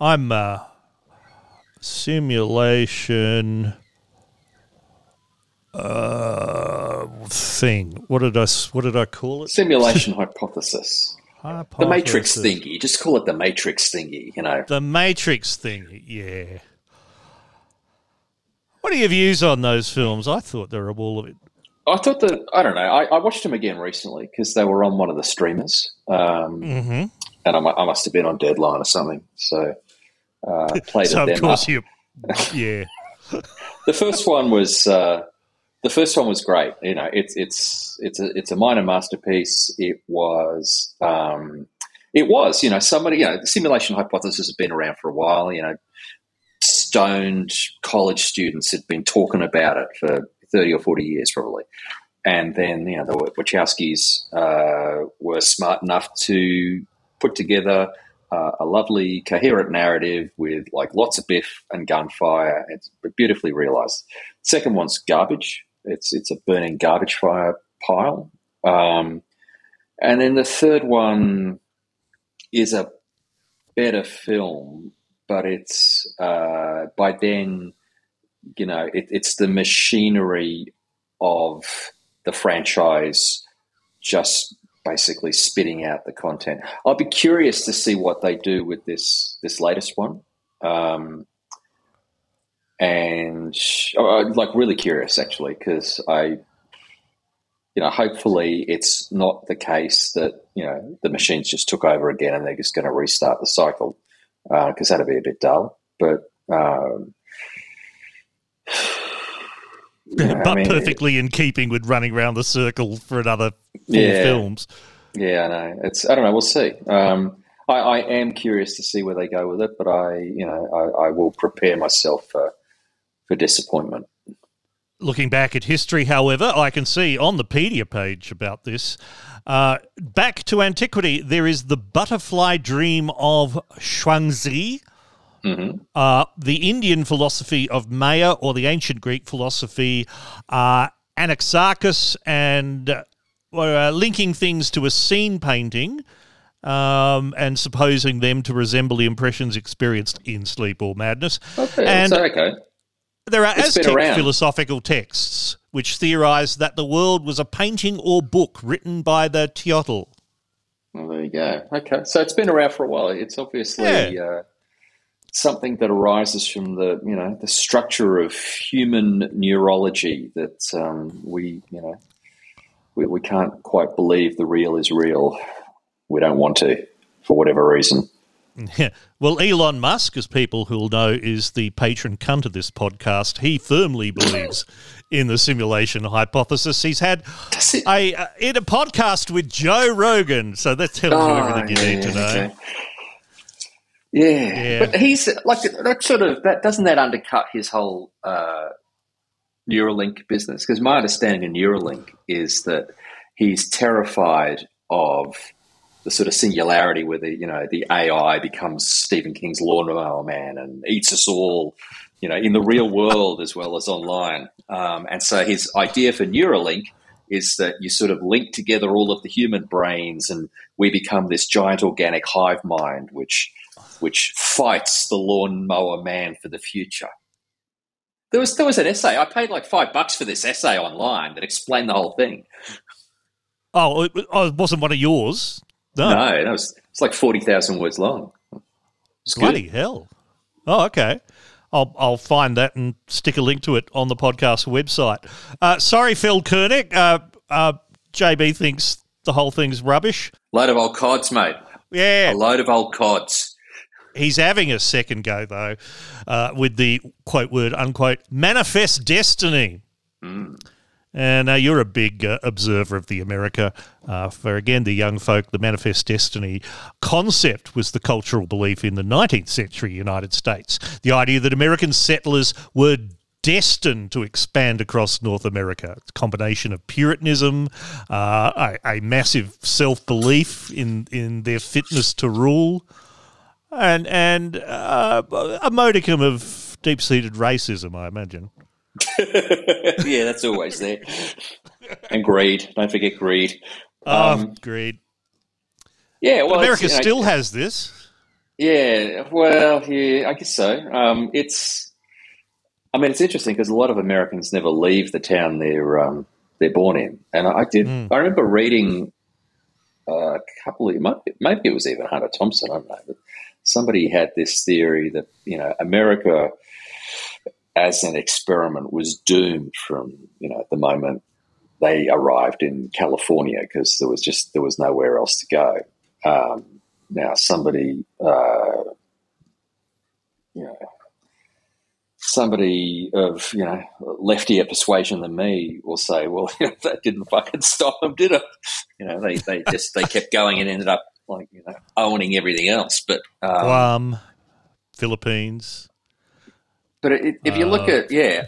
[SPEAKER 2] I'm uh, simulation uh, thing. What did I what did I call it?
[SPEAKER 3] Simulation hypothesis. hypothesis. The Matrix thingy. Just call it the Matrix thingy. You know,
[SPEAKER 2] the Matrix thingy. Yeah. What are your views on those films? I thought they were all of it.
[SPEAKER 3] I thought that I don't know. I, I watched them again recently because they were on one of the streamers, um,
[SPEAKER 2] mm-hmm.
[SPEAKER 3] and I, I, must have been on Deadline or something. So uh, played so it. Of course, up. you.
[SPEAKER 2] Yeah.
[SPEAKER 3] the first one was uh, the first one was great. You know, it's it's it's a it's a minor masterpiece. It was um, it was you know somebody you know the simulation hypothesis has been around for a while. You know, stoned college students had been talking about it for thirty or forty years probably, and then you know the Wachowskis uh, were smart enough to put together. Uh, a lovely, coherent narrative with like lots of biff and gunfire. It's beautifully realized. Second one's garbage. It's it's a burning garbage fire pile. Um, and then the third one is a better film, but it's uh, by then, you know, it, it's the machinery of the franchise just basically spitting out the content. I'll be curious to see what they do with this this latest one. Um, and I'm like really curious actually because I, you know, hopefully it's not the case that you know the machines just took over again and they're just going to restart the cycle because uh, that'd be a bit dull. But um,
[SPEAKER 2] but I mean, perfectly in keeping with running around the circle for another four yeah. films.
[SPEAKER 3] Yeah, I know. It's I don't know. We'll see. Um, I, I, am curious to see where they go with it, but I, you know, I, I will prepare myself for for disappointment.
[SPEAKER 2] Looking back at history, however, I can see on the Pedia page about this. Uh, back to antiquity, there is the butterfly dream of Zhuangzi,
[SPEAKER 3] mm-hmm.
[SPEAKER 2] uh, the Indian philosophy of Maya, or the ancient Greek philosophy uh, Anaxarchus, and uh, linking things to a scene painting. Um, and supposing them to resemble the impressions experienced in sleep or madness.
[SPEAKER 3] Okay,
[SPEAKER 2] and
[SPEAKER 3] okay.
[SPEAKER 2] There are it's Aztec philosophical texts which theorize that the world was a painting or book written by the Teotl.
[SPEAKER 3] Well, there you go. Okay, so it's been around for a while. It's obviously yeah. uh, something that arises from the you know the structure of human neurology that um, we you know we, we can't quite believe the real is real. We don't want to for whatever reason.
[SPEAKER 2] Yeah. Well, Elon Musk, as people who'll know, is the patron cunt of this podcast. He firmly believes in the simulation hypothesis. He's had a uh, in a podcast with Joe Rogan, so that tells oh, you everything you yeah, need to know. Okay.
[SPEAKER 3] Yeah. yeah. but he's like that. Sort of that doesn't that undercut his whole uh, Neuralink business? Because my understanding of Neuralink is that he's terrified of the sort of singularity where the you know the AI becomes Stephen King's Lawnmower Man and eats us all, you know, in the real world as well as online. Um, and so his idea for Neuralink is that you sort of link together all of the human brains and we become this giant organic hive mind which which fights the lawnmower man for the future. There was there was an essay. I paid like five bucks for this essay online that explained the whole thing.
[SPEAKER 2] Oh, it, wasn't one of yours.
[SPEAKER 3] No, no, that was it's like forty thousand words long.
[SPEAKER 2] Bloody good. hell! Oh, okay. I'll I'll find that and stick a link to it on the podcast website. Uh, sorry, Phil Kernick. Uh, uh, JB thinks the whole thing's rubbish.
[SPEAKER 3] Load of old cods, mate.
[SPEAKER 2] Yeah,
[SPEAKER 3] a load of old cods.
[SPEAKER 2] He's having a second go though, uh, with the quote word unquote manifest destiny.
[SPEAKER 3] Mm.
[SPEAKER 2] And uh, you're a big uh, observer of the America. Uh, for again, the young folk, the manifest destiny concept was the cultural belief in the 19th century United States. The idea that American settlers were destined to expand across North America. It's a combination of Puritanism, uh, a, a, massive self belief in, in their fitness to rule, and, and uh, a modicum of deep seated racism, I imagine.
[SPEAKER 3] yeah, that's always there. And greed. Don't forget greed.
[SPEAKER 2] Oh, um, greed.
[SPEAKER 3] Yeah, well,
[SPEAKER 2] America you know, still has this.
[SPEAKER 3] Yeah, well, yeah, I guess so. Um, it's, I mean, it's interesting because a lot of Americans never leave the town they're um, they're born in, and I did. Mm. I remember reading uh, a couple of maybe it was even Hunter Thompson. I don't know, but somebody had this theory that you know America as an experiment was doomed from you know the moment they arrived in California because there was just there was nowhere else to go. Um, now somebody uh, you know somebody of you know leftier persuasion than me will say, well, that didn't fucking stop them, did it? You know, they they just they kept going and ended up like you know owning everything else. But
[SPEAKER 2] um, Guam, Philippines.
[SPEAKER 3] But it, if you look uh, at yeah,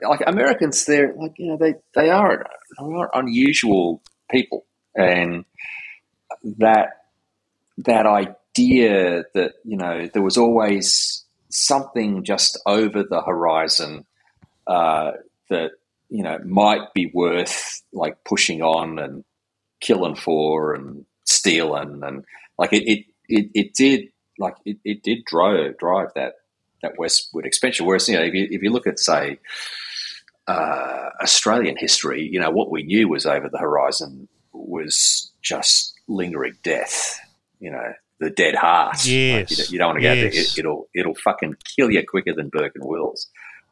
[SPEAKER 3] like Americans, they're like you know they they are, they are unusual people, and that that idea that you know there was always something just over the horizon uh, that you know might be worth like pushing on and killing for and stealing and like it it, it, it did like it, it did drive drive that that westward expansion. Whereas, you know, if you, if you look at, say, uh, Australian history, you know, what we knew was over the horizon was just lingering death, you know, the dead heart.
[SPEAKER 2] Yes.
[SPEAKER 3] Like you, you, don't want to go yes. there. It, will it'll fucking kill you quicker than Burke and Wills.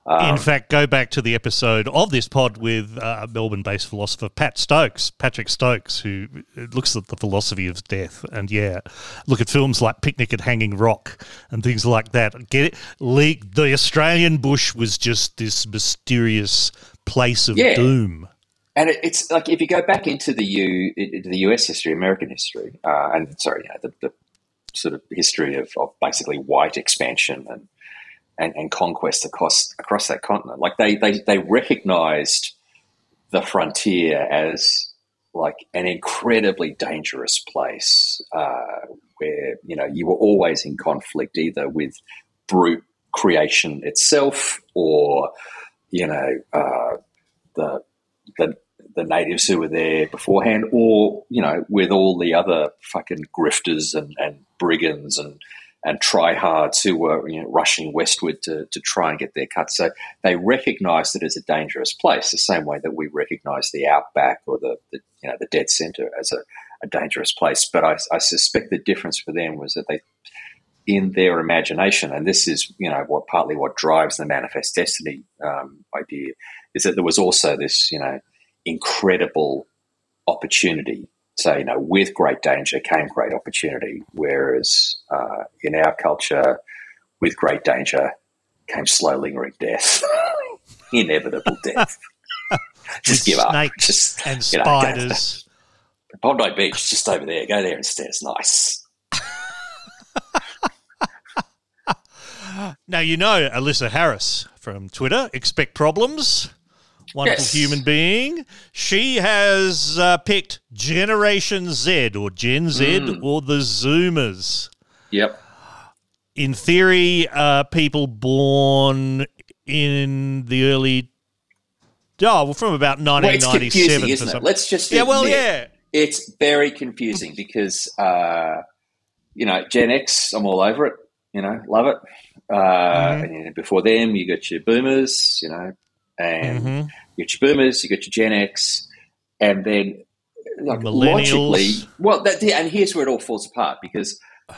[SPEAKER 2] Um, in fact, go back to the episode of this pod with uh, Melbourne-based philosopher Pat Stokes, Patrick Stokes, who looks at the philosophy of death, and yeah, look at films like Picnic at Hanging Rock and things like that. Get it? Le- the Australian bush was just this mysterious place of
[SPEAKER 3] yeah.
[SPEAKER 2] doom.
[SPEAKER 3] and it, it's like if you go back into the U, into the US history, American history, uh, and sorry, you know, the, the, sort of history of, of basically white expansion and, and, and conquest across across that continent. Like they they they recognized the frontier as like an incredibly dangerous place uh, where you know you were always in conflict either with brute creation itself or you know uh, the the the natives who were there beforehand, or you know, with all the other fucking grifters and, and brigands and and tryhards who were you know, rushing westward to, to try and get their cut. So they recognised it as a dangerous place, the same way that we recognise the outback or the, the, you know the dead centre as a, a dangerous place. But I, I, suspect the difference for them was that they, in their imagination, and this is you know what partly what drives the manifest destiny um, idea, is that there was also this you know incredible opportunity. So, you know, with great danger came great opportunity. Whereas uh, in our culture, with great danger came slow lingering death, inevitable death. just give up. Just
[SPEAKER 2] and spiders.
[SPEAKER 3] Know, Bondi Beach, just over there. Go there instead. It's nice.
[SPEAKER 2] now you know Alyssa Harris from Twitter. Expect problems wonderful yes. human being. She has uh, picked Generation Z or Gen Z mm. or the Zoomers.
[SPEAKER 3] Yep.
[SPEAKER 2] In theory, uh, people born in the early, oh, well, from about 1997.
[SPEAKER 3] Well, isn't it? Let's just
[SPEAKER 2] yeah, well, yeah.
[SPEAKER 3] It's very confusing because, uh, you know, Gen X, I'm all over it. You know, love it. Uh, mm-hmm. And before them, you got your boomers, you know, and mm-hmm. you got your boomers, you got your Gen X, and then like logically, well, that, and here's where it all falls apart because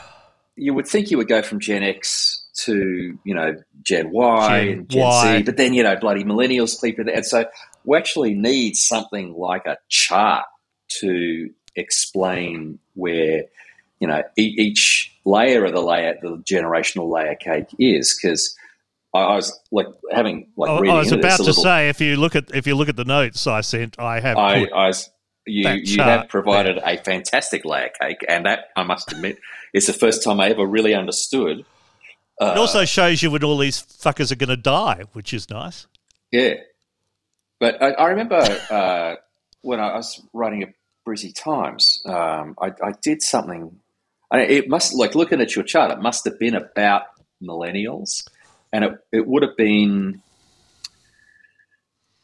[SPEAKER 3] you would think you would go from Gen X to you know Gen Y Gen and Gen y. Z, but then you know bloody millennials creep in, and so we actually need something like a chart to explain where you know each layer of the layer, the generational layer cake is because I was like having like
[SPEAKER 2] oh,
[SPEAKER 3] reading.
[SPEAKER 2] I was about to little, say if you look at if you look at the notes I sent, I have.
[SPEAKER 3] I, I you you have provided there. a fantastic layer cake, and that I must admit is the first time I ever really understood.
[SPEAKER 2] Uh, it also shows you when all these fuckers are going to die, which is nice.
[SPEAKER 3] Yeah, but I, I remember uh, when I was writing at Brizzy Times, um, I, I, did something. I, it must like looking at your chart. It must have been about millennials and it, it would have been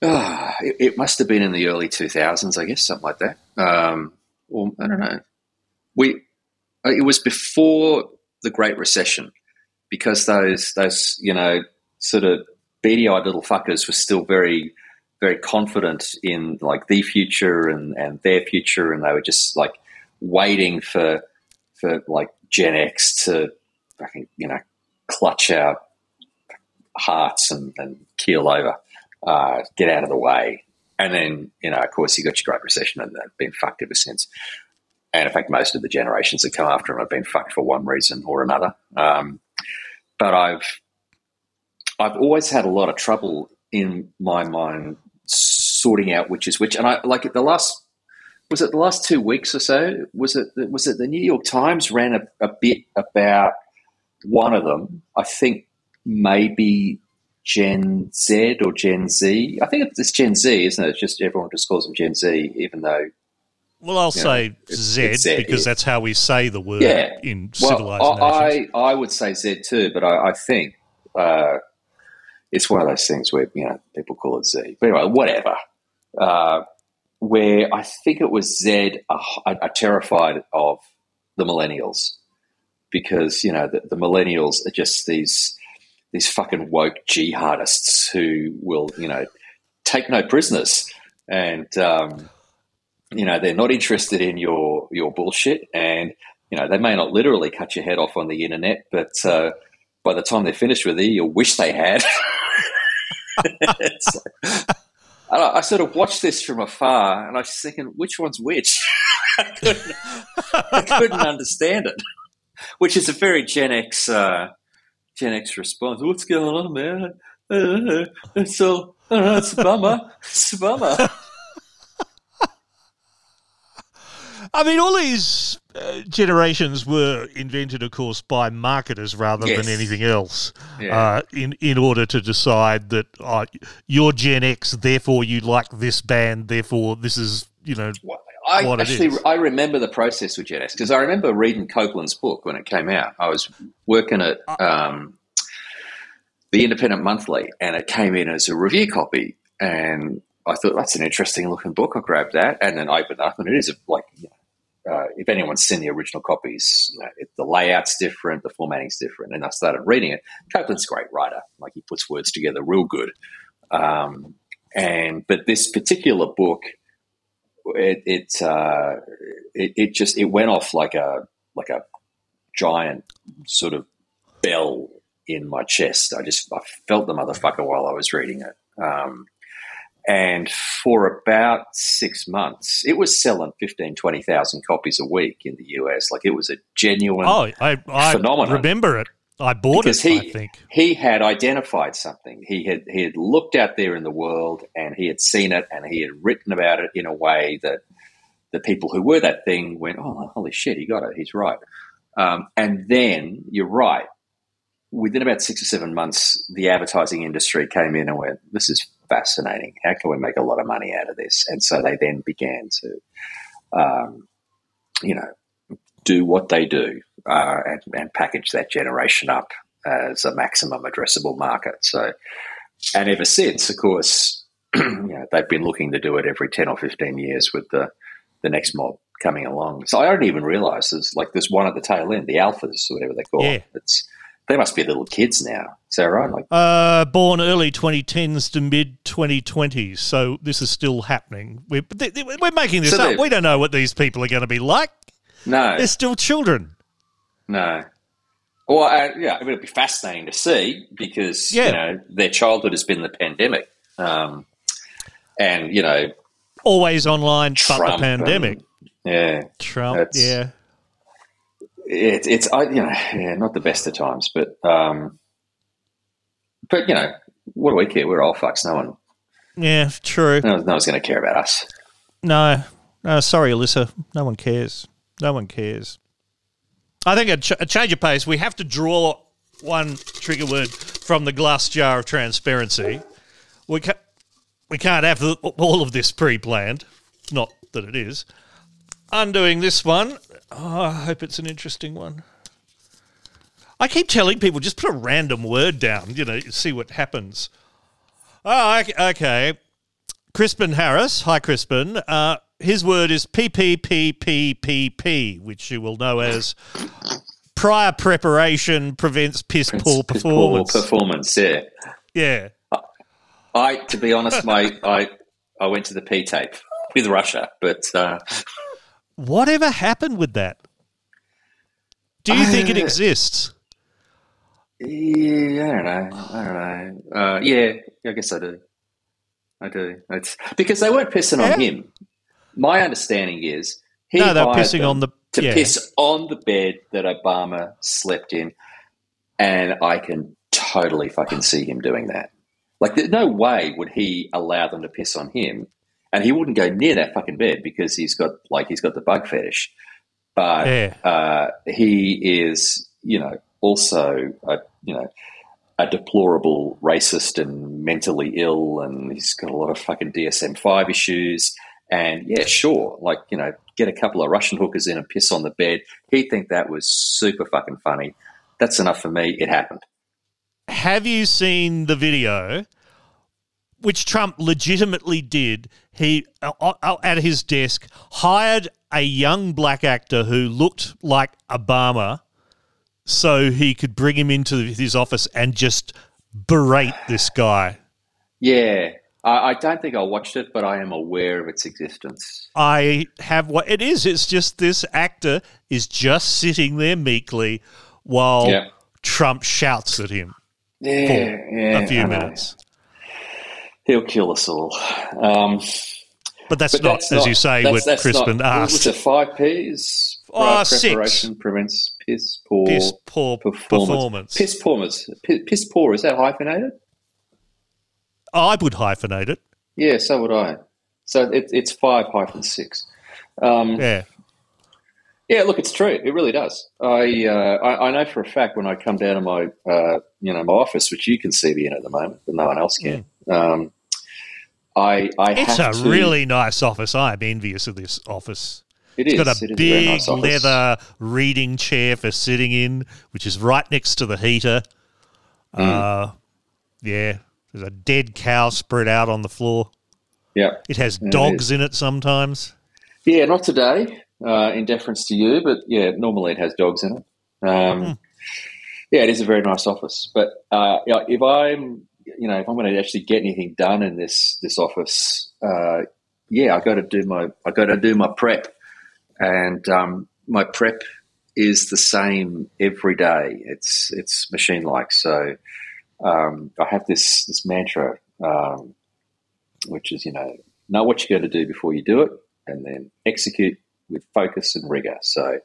[SPEAKER 3] uh, it, it, must have been in the early 2000s i guess something like that. Um, well i don't know. We it was before the great recession because those those you know sort of beady-eyed little fuckers were still very very confident in like the future and and their future. And they were just like waiting for for like gen x to fucking you know clutch out hearts and, and keel over, uh, get out of the way. And then, you know, of course, you got your Great Recession and they've been fucked ever since. And in fact, most of the generations that come after them have been fucked for one reason or another. Um, but I've I've always had a lot of trouble in my mind sorting out which is which. And I like the last was it the last two weeks or so? Was it was it the New York Times ran a, a bit about one of them? I think maybe Gen Z or Gen Z. I think it's Gen Z, isn't it? It's just everyone just calls them Gen Z, even though.
[SPEAKER 2] Well, I'll say know, Z, Z, because that's how we say the word yeah. in civilized
[SPEAKER 3] well, nations. I, I would say Z too, but I, I think uh, it's one of those things where you know people call it Z. But anyway, whatever. Uh, where I think it was Z are, are terrified of the millennials because you know the, the millennials are just these these fucking woke jihadists who will, you know, take no prisoners, and um, you know they're not interested in your your bullshit, and you know they may not literally cut your head off on the internet, but uh, by the time they're finished with you, you'll wish they had. I, I, sort of watched this from afar, and I was thinking, which one's which? I, couldn't, I couldn't understand it, which is a very Gen X. Uh, Gen X responds, "What's going on, man?" Uh, so I don't know. It's a bummer. It's a bummer.
[SPEAKER 2] I mean, all these uh, generations were invented, of course, by marketers rather
[SPEAKER 3] yes.
[SPEAKER 2] than anything else.
[SPEAKER 3] Yeah.
[SPEAKER 2] Uh, in in order to decide that uh, you're Gen X, therefore you like this band, therefore this is you know what?
[SPEAKER 3] I
[SPEAKER 2] what
[SPEAKER 3] actually. I remember the process with X because I remember reading Coupland's book when it came out. I was working at um, the Independent Monthly, and it came in as a review copy, and I thought that's an interesting looking book. I grabbed that and then opened up, and it is like. You know, uh, if anyone's seen the original copies, you know, it, the layout's different, the formatting's different, and I started reading it. Coupland's a great writer; like he puts words together real good. Um, and but this particular book, it it, uh, it it just it went off like a like a giant sort of bell in my chest. I just I felt the motherfucker while I was reading it. Um, and for about six months, it was selling 15, 20,000 copies a week in the US. Like it was a genuine
[SPEAKER 2] oh I I
[SPEAKER 3] phenomenon.
[SPEAKER 2] remember it. I bought
[SPEAKER 3] because
[SPEAKER 2] it.
[SPEAKER 3] he
[SPEAKER 2] I think
[SPEAKER 3] he had identified something. He had he had looked out there in the world and he had seen it and he had written about it in a way that the people who were that thing went, oh holy shit, he got it. He's right. Um, and then you're right. Within about six or seven months, the advertising industry came in and went, this is fascinating. How can we make a lot of money out of this? And so they then began to, um, you know, do what they do uh, and, and package that generation up as a maximum addressable market. So, and ever since, of course, you know, they've been looking to do it every ten or fifteen years with the the next mob coming along. So I don't even realise there's like there's one at the tail end, the alphas or whatever they call
[SPEAKER 2] Yeah.
[SPEAKER 3] it. It's they must be little kids now. Is that right? Like
[SPEAKER 2] uh, born early 2010s to mid 2020s, so this is still happening. We're we're making this
[SPEAKER 3] So
[SPEAKER 2] up. We don't know what these people are going to be like.
[SPEAKER 3] No,
[SPEAKER 2] They're still children.
[SPEAKER 3] no. Well, uh, yeah, it would be fascinating to see because
[SPEAKER 2] Yeah.
[SPEAKER 3] you know their childhood has been the pandemic, um, and you know
[SPEAKER 2] Always online, but the pandemic.
[SPEAKER 3] and- yeah,
[SPEAKER 2] Trump, yeah.
[SPEAKER 3] it, it's I, you know yeah, not the best of times, but um, but you know what do we care? We're all fucks. No one,
[SPEAKER 2] Yeah, true.
[SPEAKER 3] no, no one's going to care about us.
[SPEAKER 2] No, no, sorry, Alyssa. No one cares. No one cares. I think a, ch- a change of pace. We have to draw one trigger word from the glass jar of transparency. We ca- we can't have the, all of this pre-planned. Not that it is. Undoing this one. Oh, I hope it's an interesting one. I keep telling people just put a random word down. You know, see what happens. Oh, ok- okay. Crispin Harris. Hi, Crispin. Uh, his word is PPPPPP, which you will know as prior preparation prevents piss poor
[SPEAKER 3] Piss
[SPEAKER 2] performance.
[SPEAKER 3] Poor performance. Yeah.
[SPEAKER 2] yeah.
[SPEAKER 3] I, to be honest, mate, I I went to the pee tape with Russia, but uh,
[SPEAKER 2] Whatever happened with that? Do you think it
[SPEAKER 3] Uh,
[SPEAKER 2] exists?
[SPEAKER 3] yeah, I don't know. I don't know. Uh, yeah, I guess I do. I do. It's because they weren't pissing on
[SPEAKER 2] Yeah.
[SPEAKER 3] him. My understanding is he
[SPEAKER 2] No, they were
[SPEAKER 3] hired
[SPEAKER 2] pissing on the-
[SPEAKER 3] to
[SPEAKER 2] yeah.
[SPEAKER 3] piss on the bed that Obama slept in, and I can totally fucking see him doing that. Like, there's no way would he allow them to piss on him, and he wouldn't go near that fucking bed because he's got like he's got the bug fetish. But
[SPEAKER 2] Yeah.
[SPEAKER 3] uh, he is, you know, also a you know a deplorable racist and mentally ill, and he's got a lot of fucking DSM five issues. And yeah, sure, like you know, get a couple of Russian hookers in and piss on the bed. He'd think that was super fucking funny. That's enough for me. It happened.
[SPEAKER 2] Have you seen the video, which Trump legitimately did? He, uh, uh, at his desk, hired a young black actor who looked like Obama so he could bring him into his office and just berate this guy.
[SPEAKER 3] Yeah, I, I don't think I watched it, but I am aware of its existence.
[SPEAKER 2] I have what it is. It's just this actor is just sitting there meekly while
[SPEAKER 3] Yeah.
[SPEAKER 2] Trump shouts at him
[SPEAKER 3] Yeah,
[SPEAKER 2] for
[SPEAKER 3] yeah,
[SPEAKER 2] a few
[SPEAKER 3] I know.
[SPEAKER 2] minutes.
[SPEAKER 3] He'll kill us all. Um,
[SPEAKER 2] But that's
[SPEAKER 3] but
[SPEAKER 2] not,
[SPEAKER 3] that's
[SPEAKER 2] as
[SPEAKER 3] not-
[SPEAKER 2] you say,
[SPEAKER 3] that's-
[SPEAKER 2] what
[SPEAKER 3] that's
[SPEAKER 2] Crispin
[SPEAKER 3] not- Was it five P's?
[SPEAKER 2] Oh,
[SPEAKER 3] Right,
[SPEAKER 2] six.
[SPEAKER 3] Preparation prevents piss poor
[SPEAKER 2] Piss poor
[SPEAKER 3] performance.
[SPEAKER 2] performance.
[SPEAKER 3] Piss poor. Piss poor. Is that hyphenated?
[SPEAKER 2] I would hyphenate it.
[SPEAKER 3] Yeah, so would I. So it, it's five hyphen six. Um,
[SPEAKER 2] Yeah.
[SPEAKER 3] Yeah, look, it's true. It really does. I, uh, I, I know for a fact when I come down to my uh, you know my office, which you can see me in at the moment, but no one else can. Mm. Um, I, I
[SPEAKER 2] it's a
[SPEAKER 3] to,
[SPEAKER 2] really nice office. I'm envious of this office.
[SPEAKER 3] It
[SPEAKER 2] it's
[SPEAKER 3] is.
[SPEAKER 2] got a
[SPEAKER 3] it
[SPEAKER 2] big
[SPEAKER 3] a nice
[SPEAKER 2] leather reading chair for sitting in, which is right next to the heater. Mm. Uh, yeah, there's a dead cow spread out on the floor.
[SPEAKER 3] Yeah,
[SPEAKER 2] it has dogs it in it sometimes.
[SPEAKER 3] Yeah, not today uh, in deference to you, but yeah, normally it has dogs in it. Um, mm. Yeah, it is a very nice office. But uh, if I'm, you know, if I'm going to actually get anything done in this this office, uh, yeah, I got to do my I got to do my prep, and um, my prep is the same every day. It's it's machine like. So um, I have this this mantra, um, which is you know know what you're going to do before you do it, and then execute with focus and rigor. So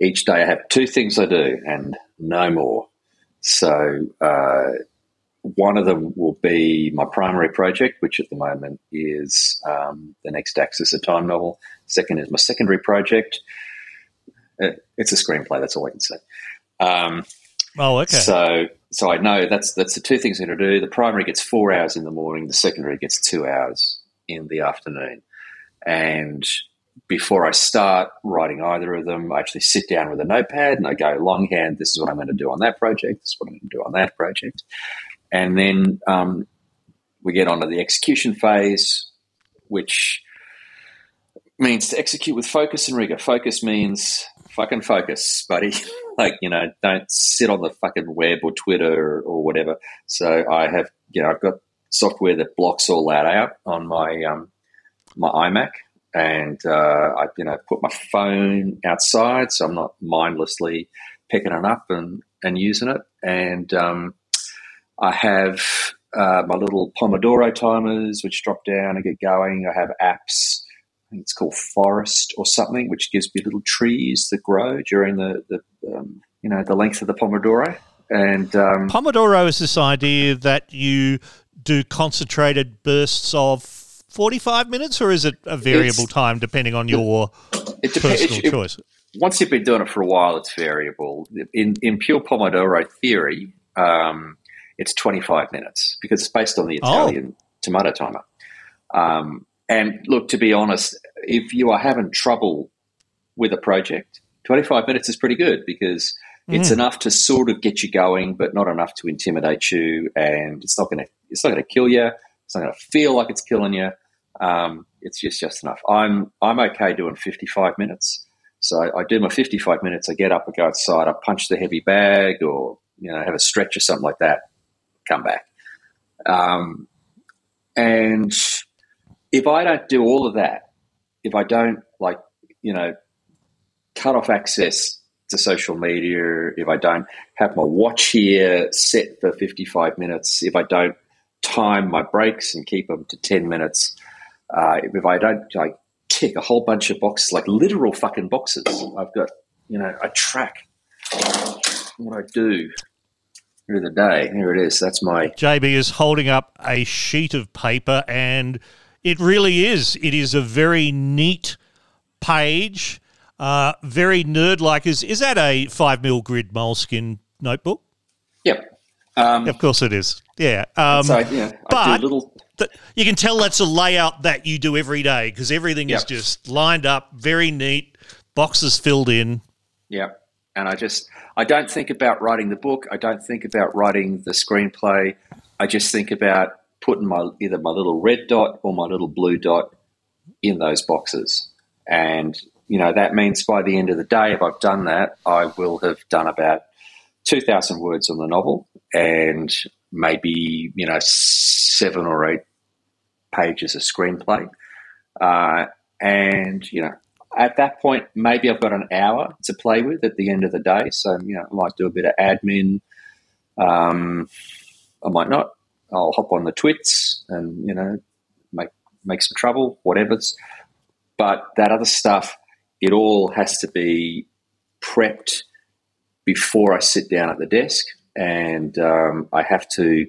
[SPEAKER 3] each day I have two things I do and no more. So uh, one of them will be my primary project, which at the moment is um, the next Axis of Time novel. Second is my secondary project. Uh, it's a screenplay. That's all I can say. Um,
[SPEAKER 2] oh, okay.
[SPEAKER 3] So, so I know that's that's the two things I'm going to do. The primary gets four hours in the morning. The secondary gets two hours in the afternoon. And before I start writing either of them, I actually sit down with a notepad and I go longhand, this is what I'm going to do on that project, this is what I'm going to do on that project. And then um, we get on to the execution phase, which means to execute with focus and rigor. Focus means fucking focus, buddy. like, you know, don't sit on the fucking web or Twitter or, or, whatever. So I have, you know, I've got software that blocks all that out on my um, my iMac and uh, I, you know, put my phone outside so I'm not mindlessly picking it up and, and using it. And um, I have uh, my little Pomodoro timers, which drop down and get going. I have apps. Think it's called Forest or something, which gives me little trees that grow during the, the um, you know, the length of the Pomodoro. And um,
[SPEAKER 2] Pomodoro is this idea that you do concentrated bursts of 45 minutes, or is it a variable time depending on your it personal it, choice?
[SPEAKER 3] once you've been doing it for a while, it's variable. In, in pure Pomodoro theory, um, it's 25 minutes because it's based on the oh. Italian oh. tomato timer. Um, and look, to be honest, if you are having trouble with a project, 25 minutes is pretty good because it's mm. enough to sort of get you going, but not enough to intimidate you. And it's not going to, it's not going to kill you. It's not going to feel like it's killing you. Um, it's just just enough. I'm I'm okay doing 55 minutes. So I, I, do my 55 minutes. I get up, I go outside, I punch the heavy bag, or you know, have a stretch or something like that. Come back. Um, and if I don't do all of that, if I don't like, you know, cut off access to social media, if I don't have my watch here set for 55 minutes, if I don't time my breaks and keep them to 10 minutes, uh, if I don't like tick a whole bunch of boxes, like literal fucking boxes, I've got you know I track what I do through the day. Here it is. That's my
[SPEAKER 2] JB is holding up a sheet of paper, and it really is. It is a very neat page, uh, very nerd like. Is is that a five mil grid Moleskine notebook?
[SPEAKER 3] Yep.
[SPEAKER 2] Um, of course it is. Yeah. Um,
[SPEAKER 3] so, yeah, but little
[SPEAKER 2] you can tell that's a layout that you do every day because everything yep. is just lined up, very neat, boxes filled in.
[SPEAKER 3] Yeah. And I just, I don't think about writing the book. I don't think about writing the screenplay. I just think about putting my either my little red dot or my little blue dot in those boxes. And, you know, that means by the end of the day, if I've done that, I will have done about 2,000 words on the novel and maybe, you know, seven or eight pages of screenplay. Uh, and, you know, at that point, maybe I've got an hour to play with at the end of the day. So, you know, I might do a bit of admin. Um, I might not. I'll hop on the twits and, you know, make, make some trouble, whatever's. But that other stuff, it all has to be prepped before I sit down at the desk. And um, I have to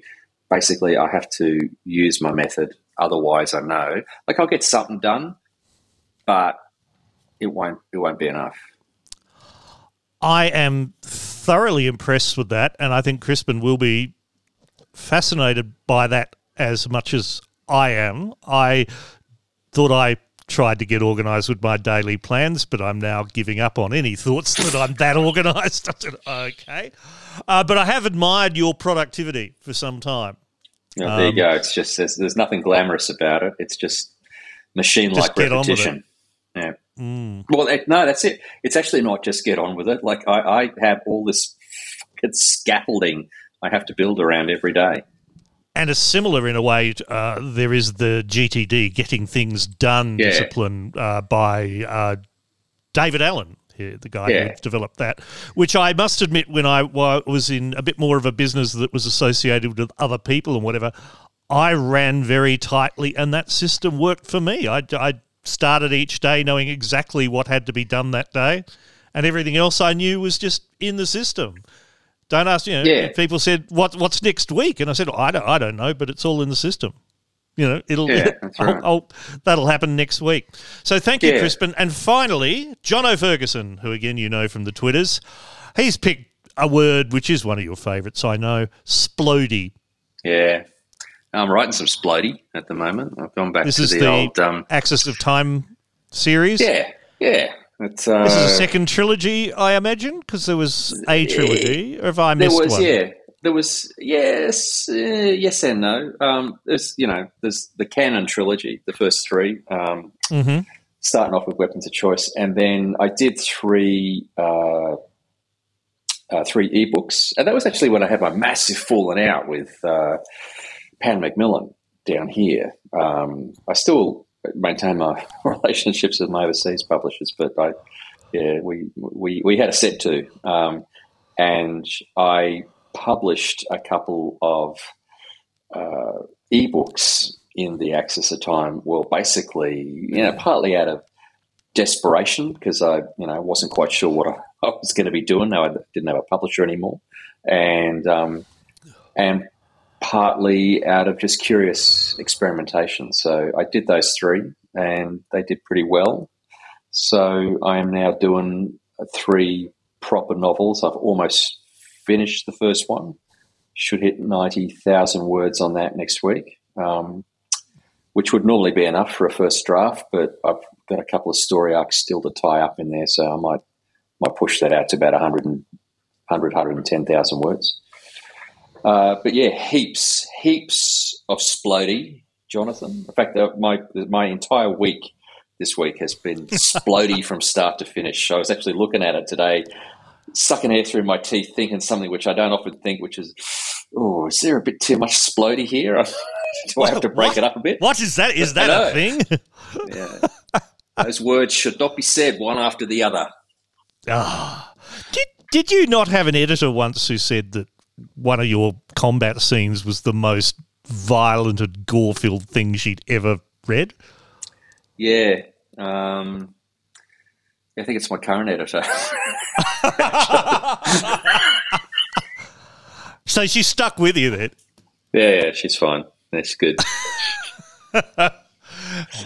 [SPEAKER 3] basically I have to use my method. Otherwise, I know like I'll get something done, but it won't it won't be enough.
[SPEAKER 2] I am thoroughly impressed with that, and I think Crispin will be fascinated by that as much as I am. I thought I tried to get organised with my daily plans, but I'm now giving up on any thoughts that I'm that. I said, okay. Uh, but I have admired your productivity for some time.
[SPEAKER 3] Oh, there um, you go. It's just there's, there's nothing glamorous about it. It's just machine-like repetition. Yeah. Mm. Well, it, no, that's it. It's actually not just get on with it. Like I, I have all this scaffolding I have to build around every day.
[SPEAKER 2] And a similar, in a way, uh, there is the GTD, getting things done yeah. discipline uh, by uh, David Allen, the guy yeah. who developed that, which I must admit, when I was in a bit more of a business that was associated with other people and whatever, I ran very tightly, and that system worked for me. I, I started each day knowing exactly what had to be done that day, and everything else I knew was just in the system. Don't ask. You know, yeah. people said, "What what's next week?" And I said, "I don't I don't know, but it's all in the system." You know, it'll
[SPEAKER 3] yeah, right.
[SPEAKER 2] I'll, I'll, that'll happen next week. So thank you, yeah. Crispin. And finally, John O'Ferguson, who again you know from the Twitters, he's picked a word which is one of your favourites. I know, splody.
[SPEAKER 3] Yeah, I'm writing some splody at the moment. I've gone back
[SPEAKER 2] this
[SPEAKER 3] to
[SPEAKER 2] is
[SPEAKER 3] the,
[SPEAKER 2] the
[SPEAKER 3] old um,
[SPEAKER 2] Axis of Time series.
[SPEAKER 3] Yeah, yeah.
[SPEAKER 2] It's, uh, this is a second trilogy, I imagine, because there was a trilogy. Or have I missed one?
[SPEAKER 3] there was,
[SPEAKER 2] one?
[SPEAKER 3] Yeah, there was. Yes, uh, yes, and no. Um, there's, you know, there's the canon trilogy, the first three. Um,
[SPEAKER 2] mm-hmm.
[SPEAKER 3] Starting off with Weapons of Choice, and then I did three. Uh, uh, three ebooks, and that was actually when I had my massive falling out with uh, Pan Macmillan down here. Um, I still maintain my relationships with my overseas publishers, but I, yeah, we we we had a set to, um, and I published a couple of uh, ebooks in the Axis of Time. Well, basically, you know, partly out of desperation because I, you know, wasn't quite sure what I, I was going to be doing. No, I didn't have a publisher anymore, and um, and partly out of just curious experimentation. So I did those three and they did pretty well. So I am now doing three proper novels. I've almost finished the first one. Should hit 90,000 words on that next week, um, which would normally be enough for a first draft, but I've got a couple of story arcs still to tie up in there, so I might might push that out to about 100, 100 110,000 words. Uh, but yeah, heaps, heaps of splody, Jonathan. In fact, my my entire week this week has been splody from start to finish. I was actually looking at it today, sucking air through my teeth, thinking something which I don't often think, which is, oh, is there a bit too much splody here? Do I have to break
[SPEAKER 2] what?
[SPEAKER 3] it up a bit?
[SPEAKER 2] What is that? Is that a thing?
[SPEAKER 3] yeah. Those words should not be said one after the other.
[SPEAKER 2] Ah. Did, did you not have an editor once who said that one of your combat scenes was the most violent and gore-filled thing she'd ever read.
[SPEAKER 3] Yeah, um, I think it's my current editor.
[SPEAKER 2] so she's stuck with you then.
[SPEAKER 3] Yeah, yeah, she's fine. That's good.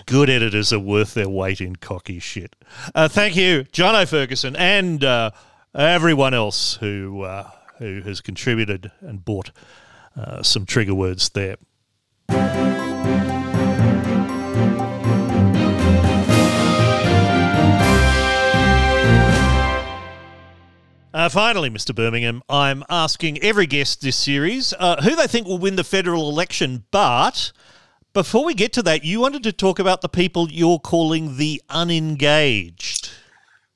[SPEAKER 2] good editors are worth their weight in cocky shit. Uh, thank you, John O'Ferguson, and uh, everyone else who. Uh, who has contributed and bought uh, some trigger words there. Uh, finally, Mr. Birmingham, I'm asking every guest this series uh, who they think will win the federal election. But before we get to that, you wanted to talk about the people you're calling the unengaged.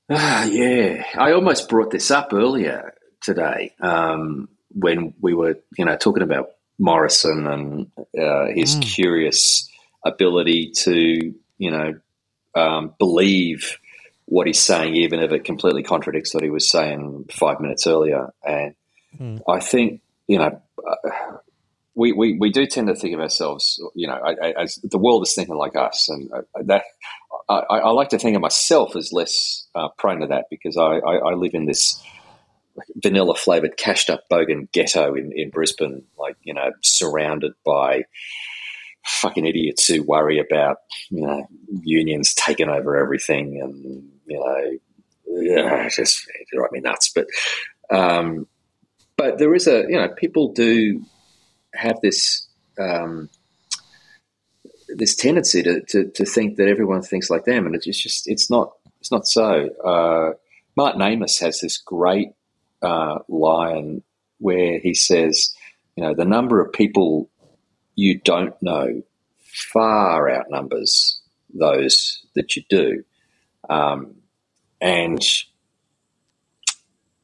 [SPEAKER 3] Ah, yeah. I almost brought this up earlier today um, when we were, you know, talking about Morrison and uh, his mm. curious ability to, you know, um, believe what he's saying, even if it completely contradicts what he was saying five minutes earlier. And mm. I think, you know, uh, we, we, we do tend to think of ourselves, you know, as the world is thinking like us, and uh, that I, I like to think of myself as less uh, prone to that because I, I, I live in this vanilla flavored cashed up bogan ghetto in, in Brisbane, like, you know, surrounded by fucking idiots who worry about, you know, unions taking over everything and, you know, yeah, just drive me nuts. But um, but there is a you know people do have this um, this tendency to, to, to think that everyone thinks like them, and it's just it's not it's not so. Uh, Martin Amis has this great uh, line where he says, you know, the number of people you don't know far outnumbers those that you do. Um, and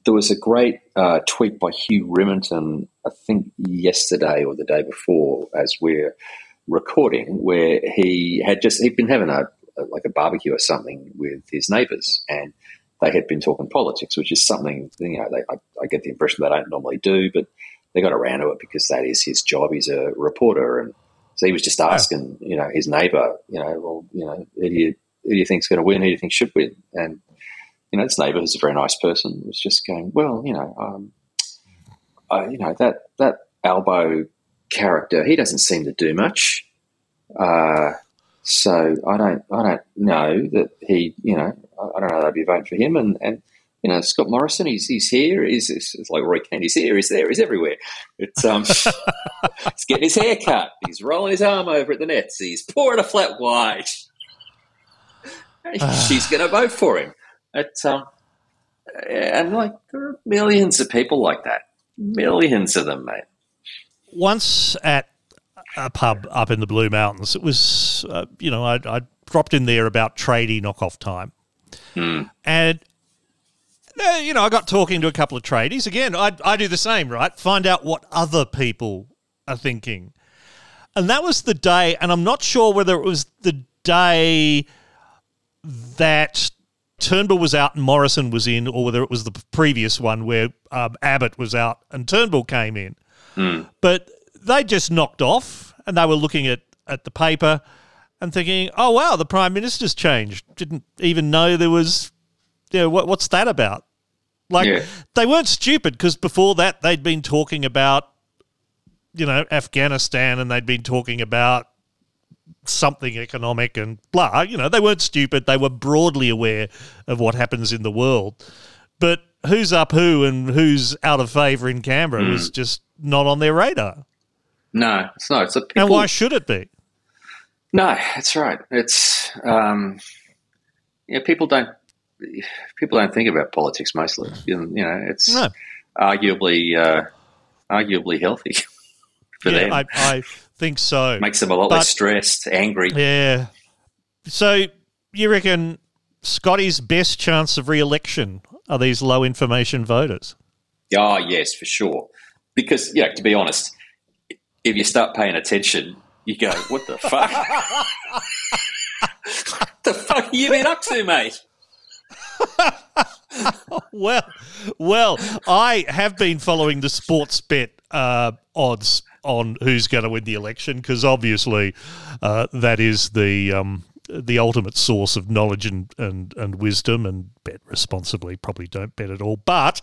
[SPEAKER 3] there was a great uh, tweet by Hugh Riminton, I think yesterday or the day before, as we're recording, where he had just he'd been having a like a barbecue or something with his neighbours, and they had been talking politics, which is something you know they, I, I, get the impression they don't normally do, but they got around to it because that is his job. He's a reporter, and so he was just asking, you know, his neighbour, you know, well, you know, who do you who do you think's going to win? Who do you think should win? And you know, his neighbour, who's a very nice person, was just going, well, you know, um, uh, you know that that Albo character, he doesn't seem to do much. Uh, so I don't, I don't know that he, you know, I don't know that I'd be voting for him. And, and you know, Scott Morrison, he's, he's here. He's, it's like Roy Kent. He's here. He's there. He's everywhere. It's um, he's getting his hair cut. He's rolling his arm over at the nets. He's pouring a flat white. She's going to vote for him. It's um, and like there are millions of people like that. Millions of them, mate.
[SPEAKER 2] Once at a pub up in the Blue Mountains, it was, uh, you know, I, I dropped in there about tradie knockoff time.
[SPEAKER 3] Hmm.
[SPEAKER 2] And uh, you know, I got talking to a couple of tradies. Again, I, I do the same, right? Find out what other people are thinking. And that was the day, and I'm not sure whether it was the day that Turnbull was out and Morrison was in, or whether it was the previous one where um, Abbott was out and Turnbull came in.
[SPEAKER 3] Mm.
[SPEAKER 2] But they just knocked off and they were looking at, at the paper and thinking, oh, wow, the Prime Minister's changed. Didn't even know there was, you know, what, what's that about? Like, yeah. they weren't stupid because before that they'd been talking about, you know, Afghanistan and they'd been talking about something economic and blah. You know, they weren't stupid. They were broadly aware of what happens in the world. But who's up who and who's out of favour in Canberra mm. was just not on their radar.
[SPEAKER 3] No, it's not. It's a people...
[SPEAKER 2] And why should it be?
[SPEAKER 3] No, that's right. It's um, yeah, people don't people don't think about politics mostly. You know, it's no. arguably uh, arguably healthy for
[SPEAKER 2] yeah,
[SPEAKER 3] them.
[SPEAKER 2] I, I, think so.
[SPEAKER 3] Makes them a lot but, less stressed, angry.
[SPEAKER 2] Yeah. So you reckon Scotty's best chance of re-election are these low information voters?
[SPEAKER 3] Oh yes, for sure. Because yeah, to be honest, if you start paying attention, you go, "What the fuck? what the fuck have you been up to, mate?"
[SPEAKER 2] well, well, I have been following the sports bet uh, odds on who's going to win the election because obviously uh, that is the um, the ultimate source of knowledge and, and, and wisdom. And bet responsibly, probably don't bet at all. But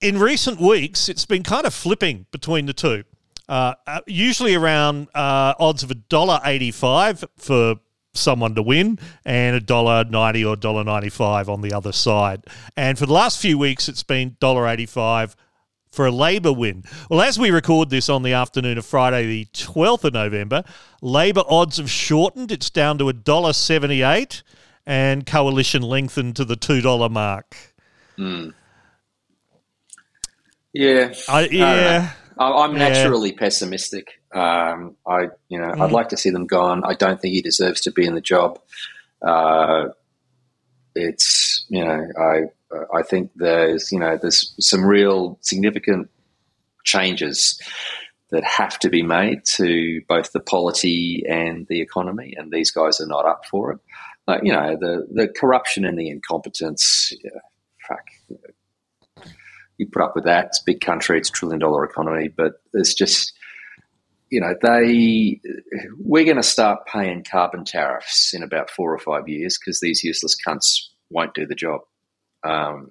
[SPEAKER 2] in recent weeks, it's been kind of flipping between the two. Uh, uh usually around uh, odds of a dollar eighty-five for someone to win and a dollar ninety or dollar ninety-five on the other side. And for the last few weeks, it's been dollar eighty-five for a Labor win. Well, as we record this on the afternoon of Friday, the 12th of November, Labor odds have shortened. It's down to $1.78 and coalition lengthened to the $2 mark.
[SPEAKER 3] Mm. Yeah.
[SPEAKER 2] I, yeah.
[SPEAKER 3] I'm naturally yeah. pessimistic. Um, I, you know, mm. I'd like to see them gone. I don't think he deserves to be in the job. Uh, it's, you know, I, I think there's you know there's some real significant changes that have to be made to both the polity and the economy, and these guys are not up for it. Uh, you know the the corruption and the incompetence. You put up with that. It's a big country. It's a trillion dollar economy, but there's just you know they we're going to start paying carbon tariffs in about four or five years because these useless cunts won't do the job. Um,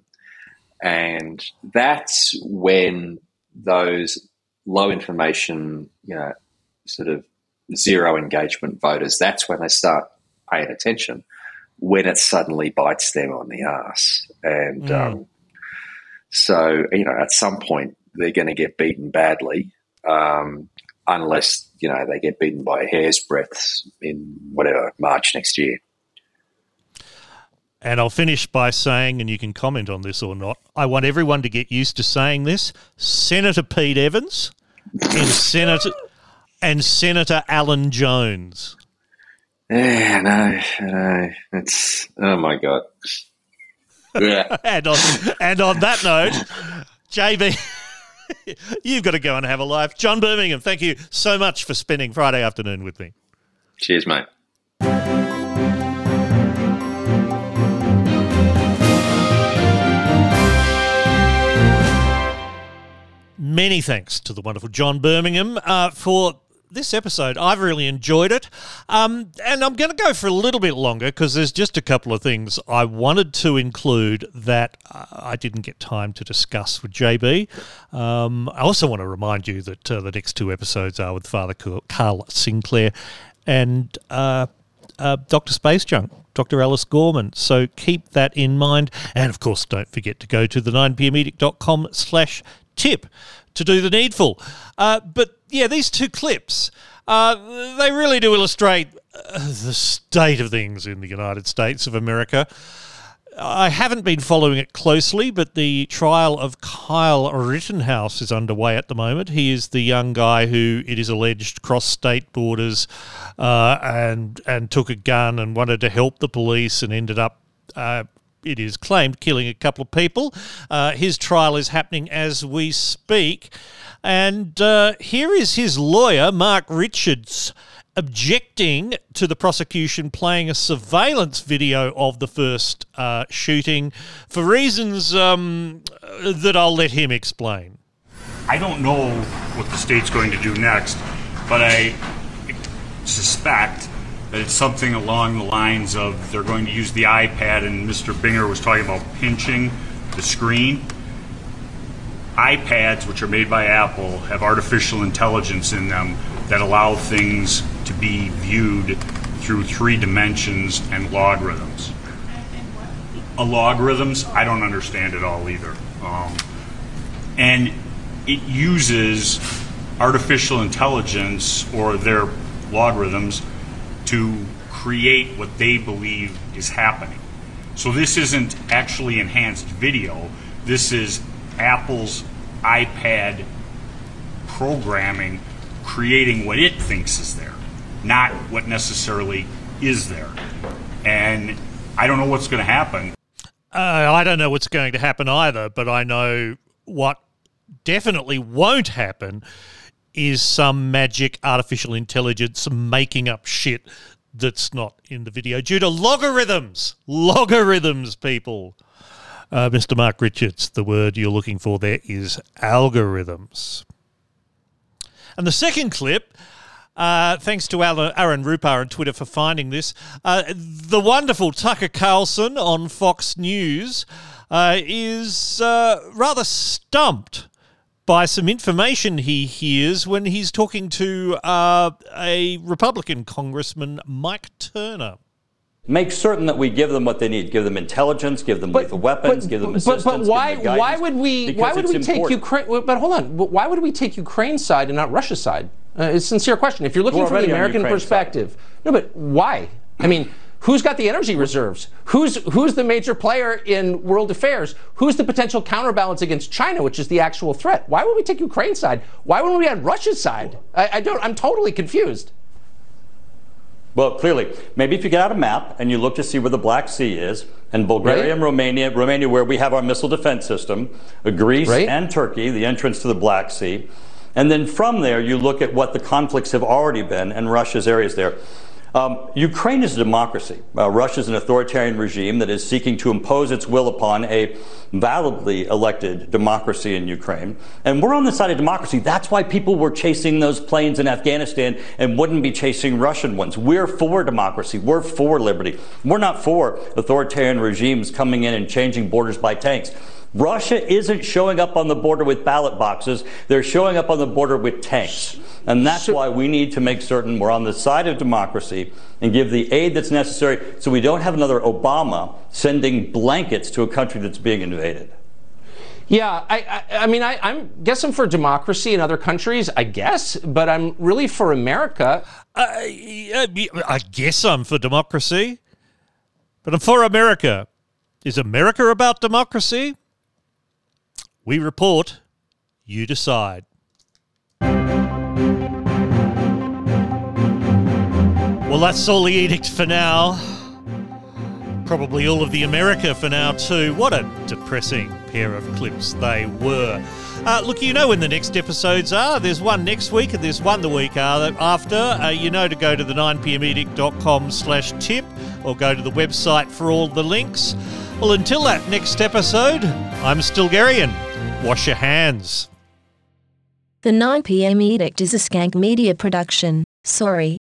[SPEAKER 3] and that's when those low information, you know, sort of zero engagement voters, that's when they start paying attention. when it suddenly bites them on the ass. And mm. um, so, you know, at some point they're going to get beaten badly, um, unless you know they get beaten by a hair's breadth in whatever March next year.
[SPEAKER 2] And I'll finish by saying, and you can comment on this or not, I want everyone to get used to saying this. Senator Pete Evans and Senator and Senator Alan Jones.
[SPEAKER 3] Yeah, no, no, it's oh my god. Yeah.
[SPEAKER 2] and on and on that note, JB, you've got to go and have a life. John Birmingham, thank you so much for spending Friday afternoon with me.
[SPEAKER 3] Cheers, mate.
[SPEAKER 2] Many thanks to the wonderful John Birmingham uh, for this episode. I've really enjoyed it. Um, and I'm going to go for a little bit longer because there's just a couple of things I wanted to include that uh, I didn't get time to discuss with JB. Um, I also want to remind you that uh, the next two episodes are with Father Carl Sinclair and uh, uh Dr. Space Junk. Dr. Alice Gorman. So keep that in mind. And of course, don't forget to go to the 9pmedict.com slash tip to do the needful. Uh, but yeah, these two clips, uh, they really do illustrate uh, the state of things in the United States of America. I haven't been following it closely, but the trial of Kyle Rittenhouse is underway at the moment. He is the young guy who it is alleged crossed state borders uh, and and took a gun and wanted to help the police and ended up uh, it is claimed, killing a couple of people. Uh, his trial is happening as we speak. And uh, here is his lawyer, Mark Richards, objecting to the prosecution playing a surveillance video of the first uh, shooting for reasons um, that I'll let him explain.
[SPEAKER 9] I don't know what the state's going to do next, but I suspect it's something along the lines of they're going to use the iPad, and Mr. Binger was talking about pinching the screen. iPads, which are made by Apple, have artificial intelligence in them that allow things to be viewed through three dimensions and logarithms. A logarithms, I don't understand it all either. Um, and it uses artificial intelligence or their logarithms to create what they believe is happening. So this isn't actually enhanced video. This is Apple's iPad programming creating what it thinks is there, not what necessarily is there. And I don't know what's going to happen.
[SPEAKER 2] Uh, I don't know what's going to happen either, but I know what definitely won't happen is some magic artificial intelligence making up shit that's not in the video due to logarithms. Logarithms, people. Uh, Mr. Mark Richards, the word you're looking for there is algorithms. And the second clip, uh, thanks to Aaron Rupar on Twitter for finding this, uh, the wonderful Tucker Carlson on Fox News uh, is uh, rather stumped by some information he hears when he's talking to uh, a Republican Congressman, Mike Turner.
[SPEAKER 10] Make certain that we give them what they need. Give them intelligence. Give them but, lethal weapons.
[SPEAKER 11] But,
[SPEAKER 10] give them assistance.
[SPEAKER 11] But, but why? Why would we? Why would we important. take Ukraine? But hold on. Why would we take Ukraine's side and not Russia's side? Uh, it's a sincere question. If you're looking We're from the American perspective, side. no. But why? I mean. Who's got the energy reserves? Who's who's the major player in world affairs? Who's the potential counterbalance against China, which is the actual threat? Why would we take Ukraine's side? Why wouldn't we be on Russia's side? I, I don't. I'm totally confused.
[SPEAKER 10] Well, clearly, maybe if you get out a map and you look to see where the Black Sea is, and Bulgaria right. and Romania, Romania, where we have our missile defense system, uh, Greece right. and Turkey, the entrance to the Black Sea, and then from there you look at what the conflicts have already been and Russia's areas there. Um, Ukraine is a democracy. Uh, Russia is an authoritarian regime that is seeking to impose its will upon a validly elected democracy in Ukraine. And we're on the side of democracy. That's why people were chasing those planes in Afghanistan and wouldn't be chasing Russian ones. We're for democracy. We're for liberty. We're not for authoritarian regimes coming in and changing borders by tanks. Russia isn't showing up on the border with ballot boxes, they're showing up on the border with tanks. And that's why we need to make certain we're on the side of democracy and give the aid that's necessary so we don't have another Obama sending blankets to a country that's being invaded.
[SPEAKER 11] Yeah, I, I, I mean, I, I'm guess I'm for democracy in other countries, I guess, but I'm really for America.
[SPEAKER 2] Uh, I guess I'm for democracy, but I'm for America. Is America about democracy? We report, you decide. Well, that's all the edict for now. Probably all of the America for now, too. What a depressing pair of clips they were. Uh, look, you know when the next episodes are. There's one next week and there's one the week after. Uh, you know to go to the 9pmedict.com slash tip or go to the website for all the links. Well, until that next episode, I'm Stilgherrian. Wash your hands.
[SPEAKER 1] The 9pm edict is a skank media production. Sorry.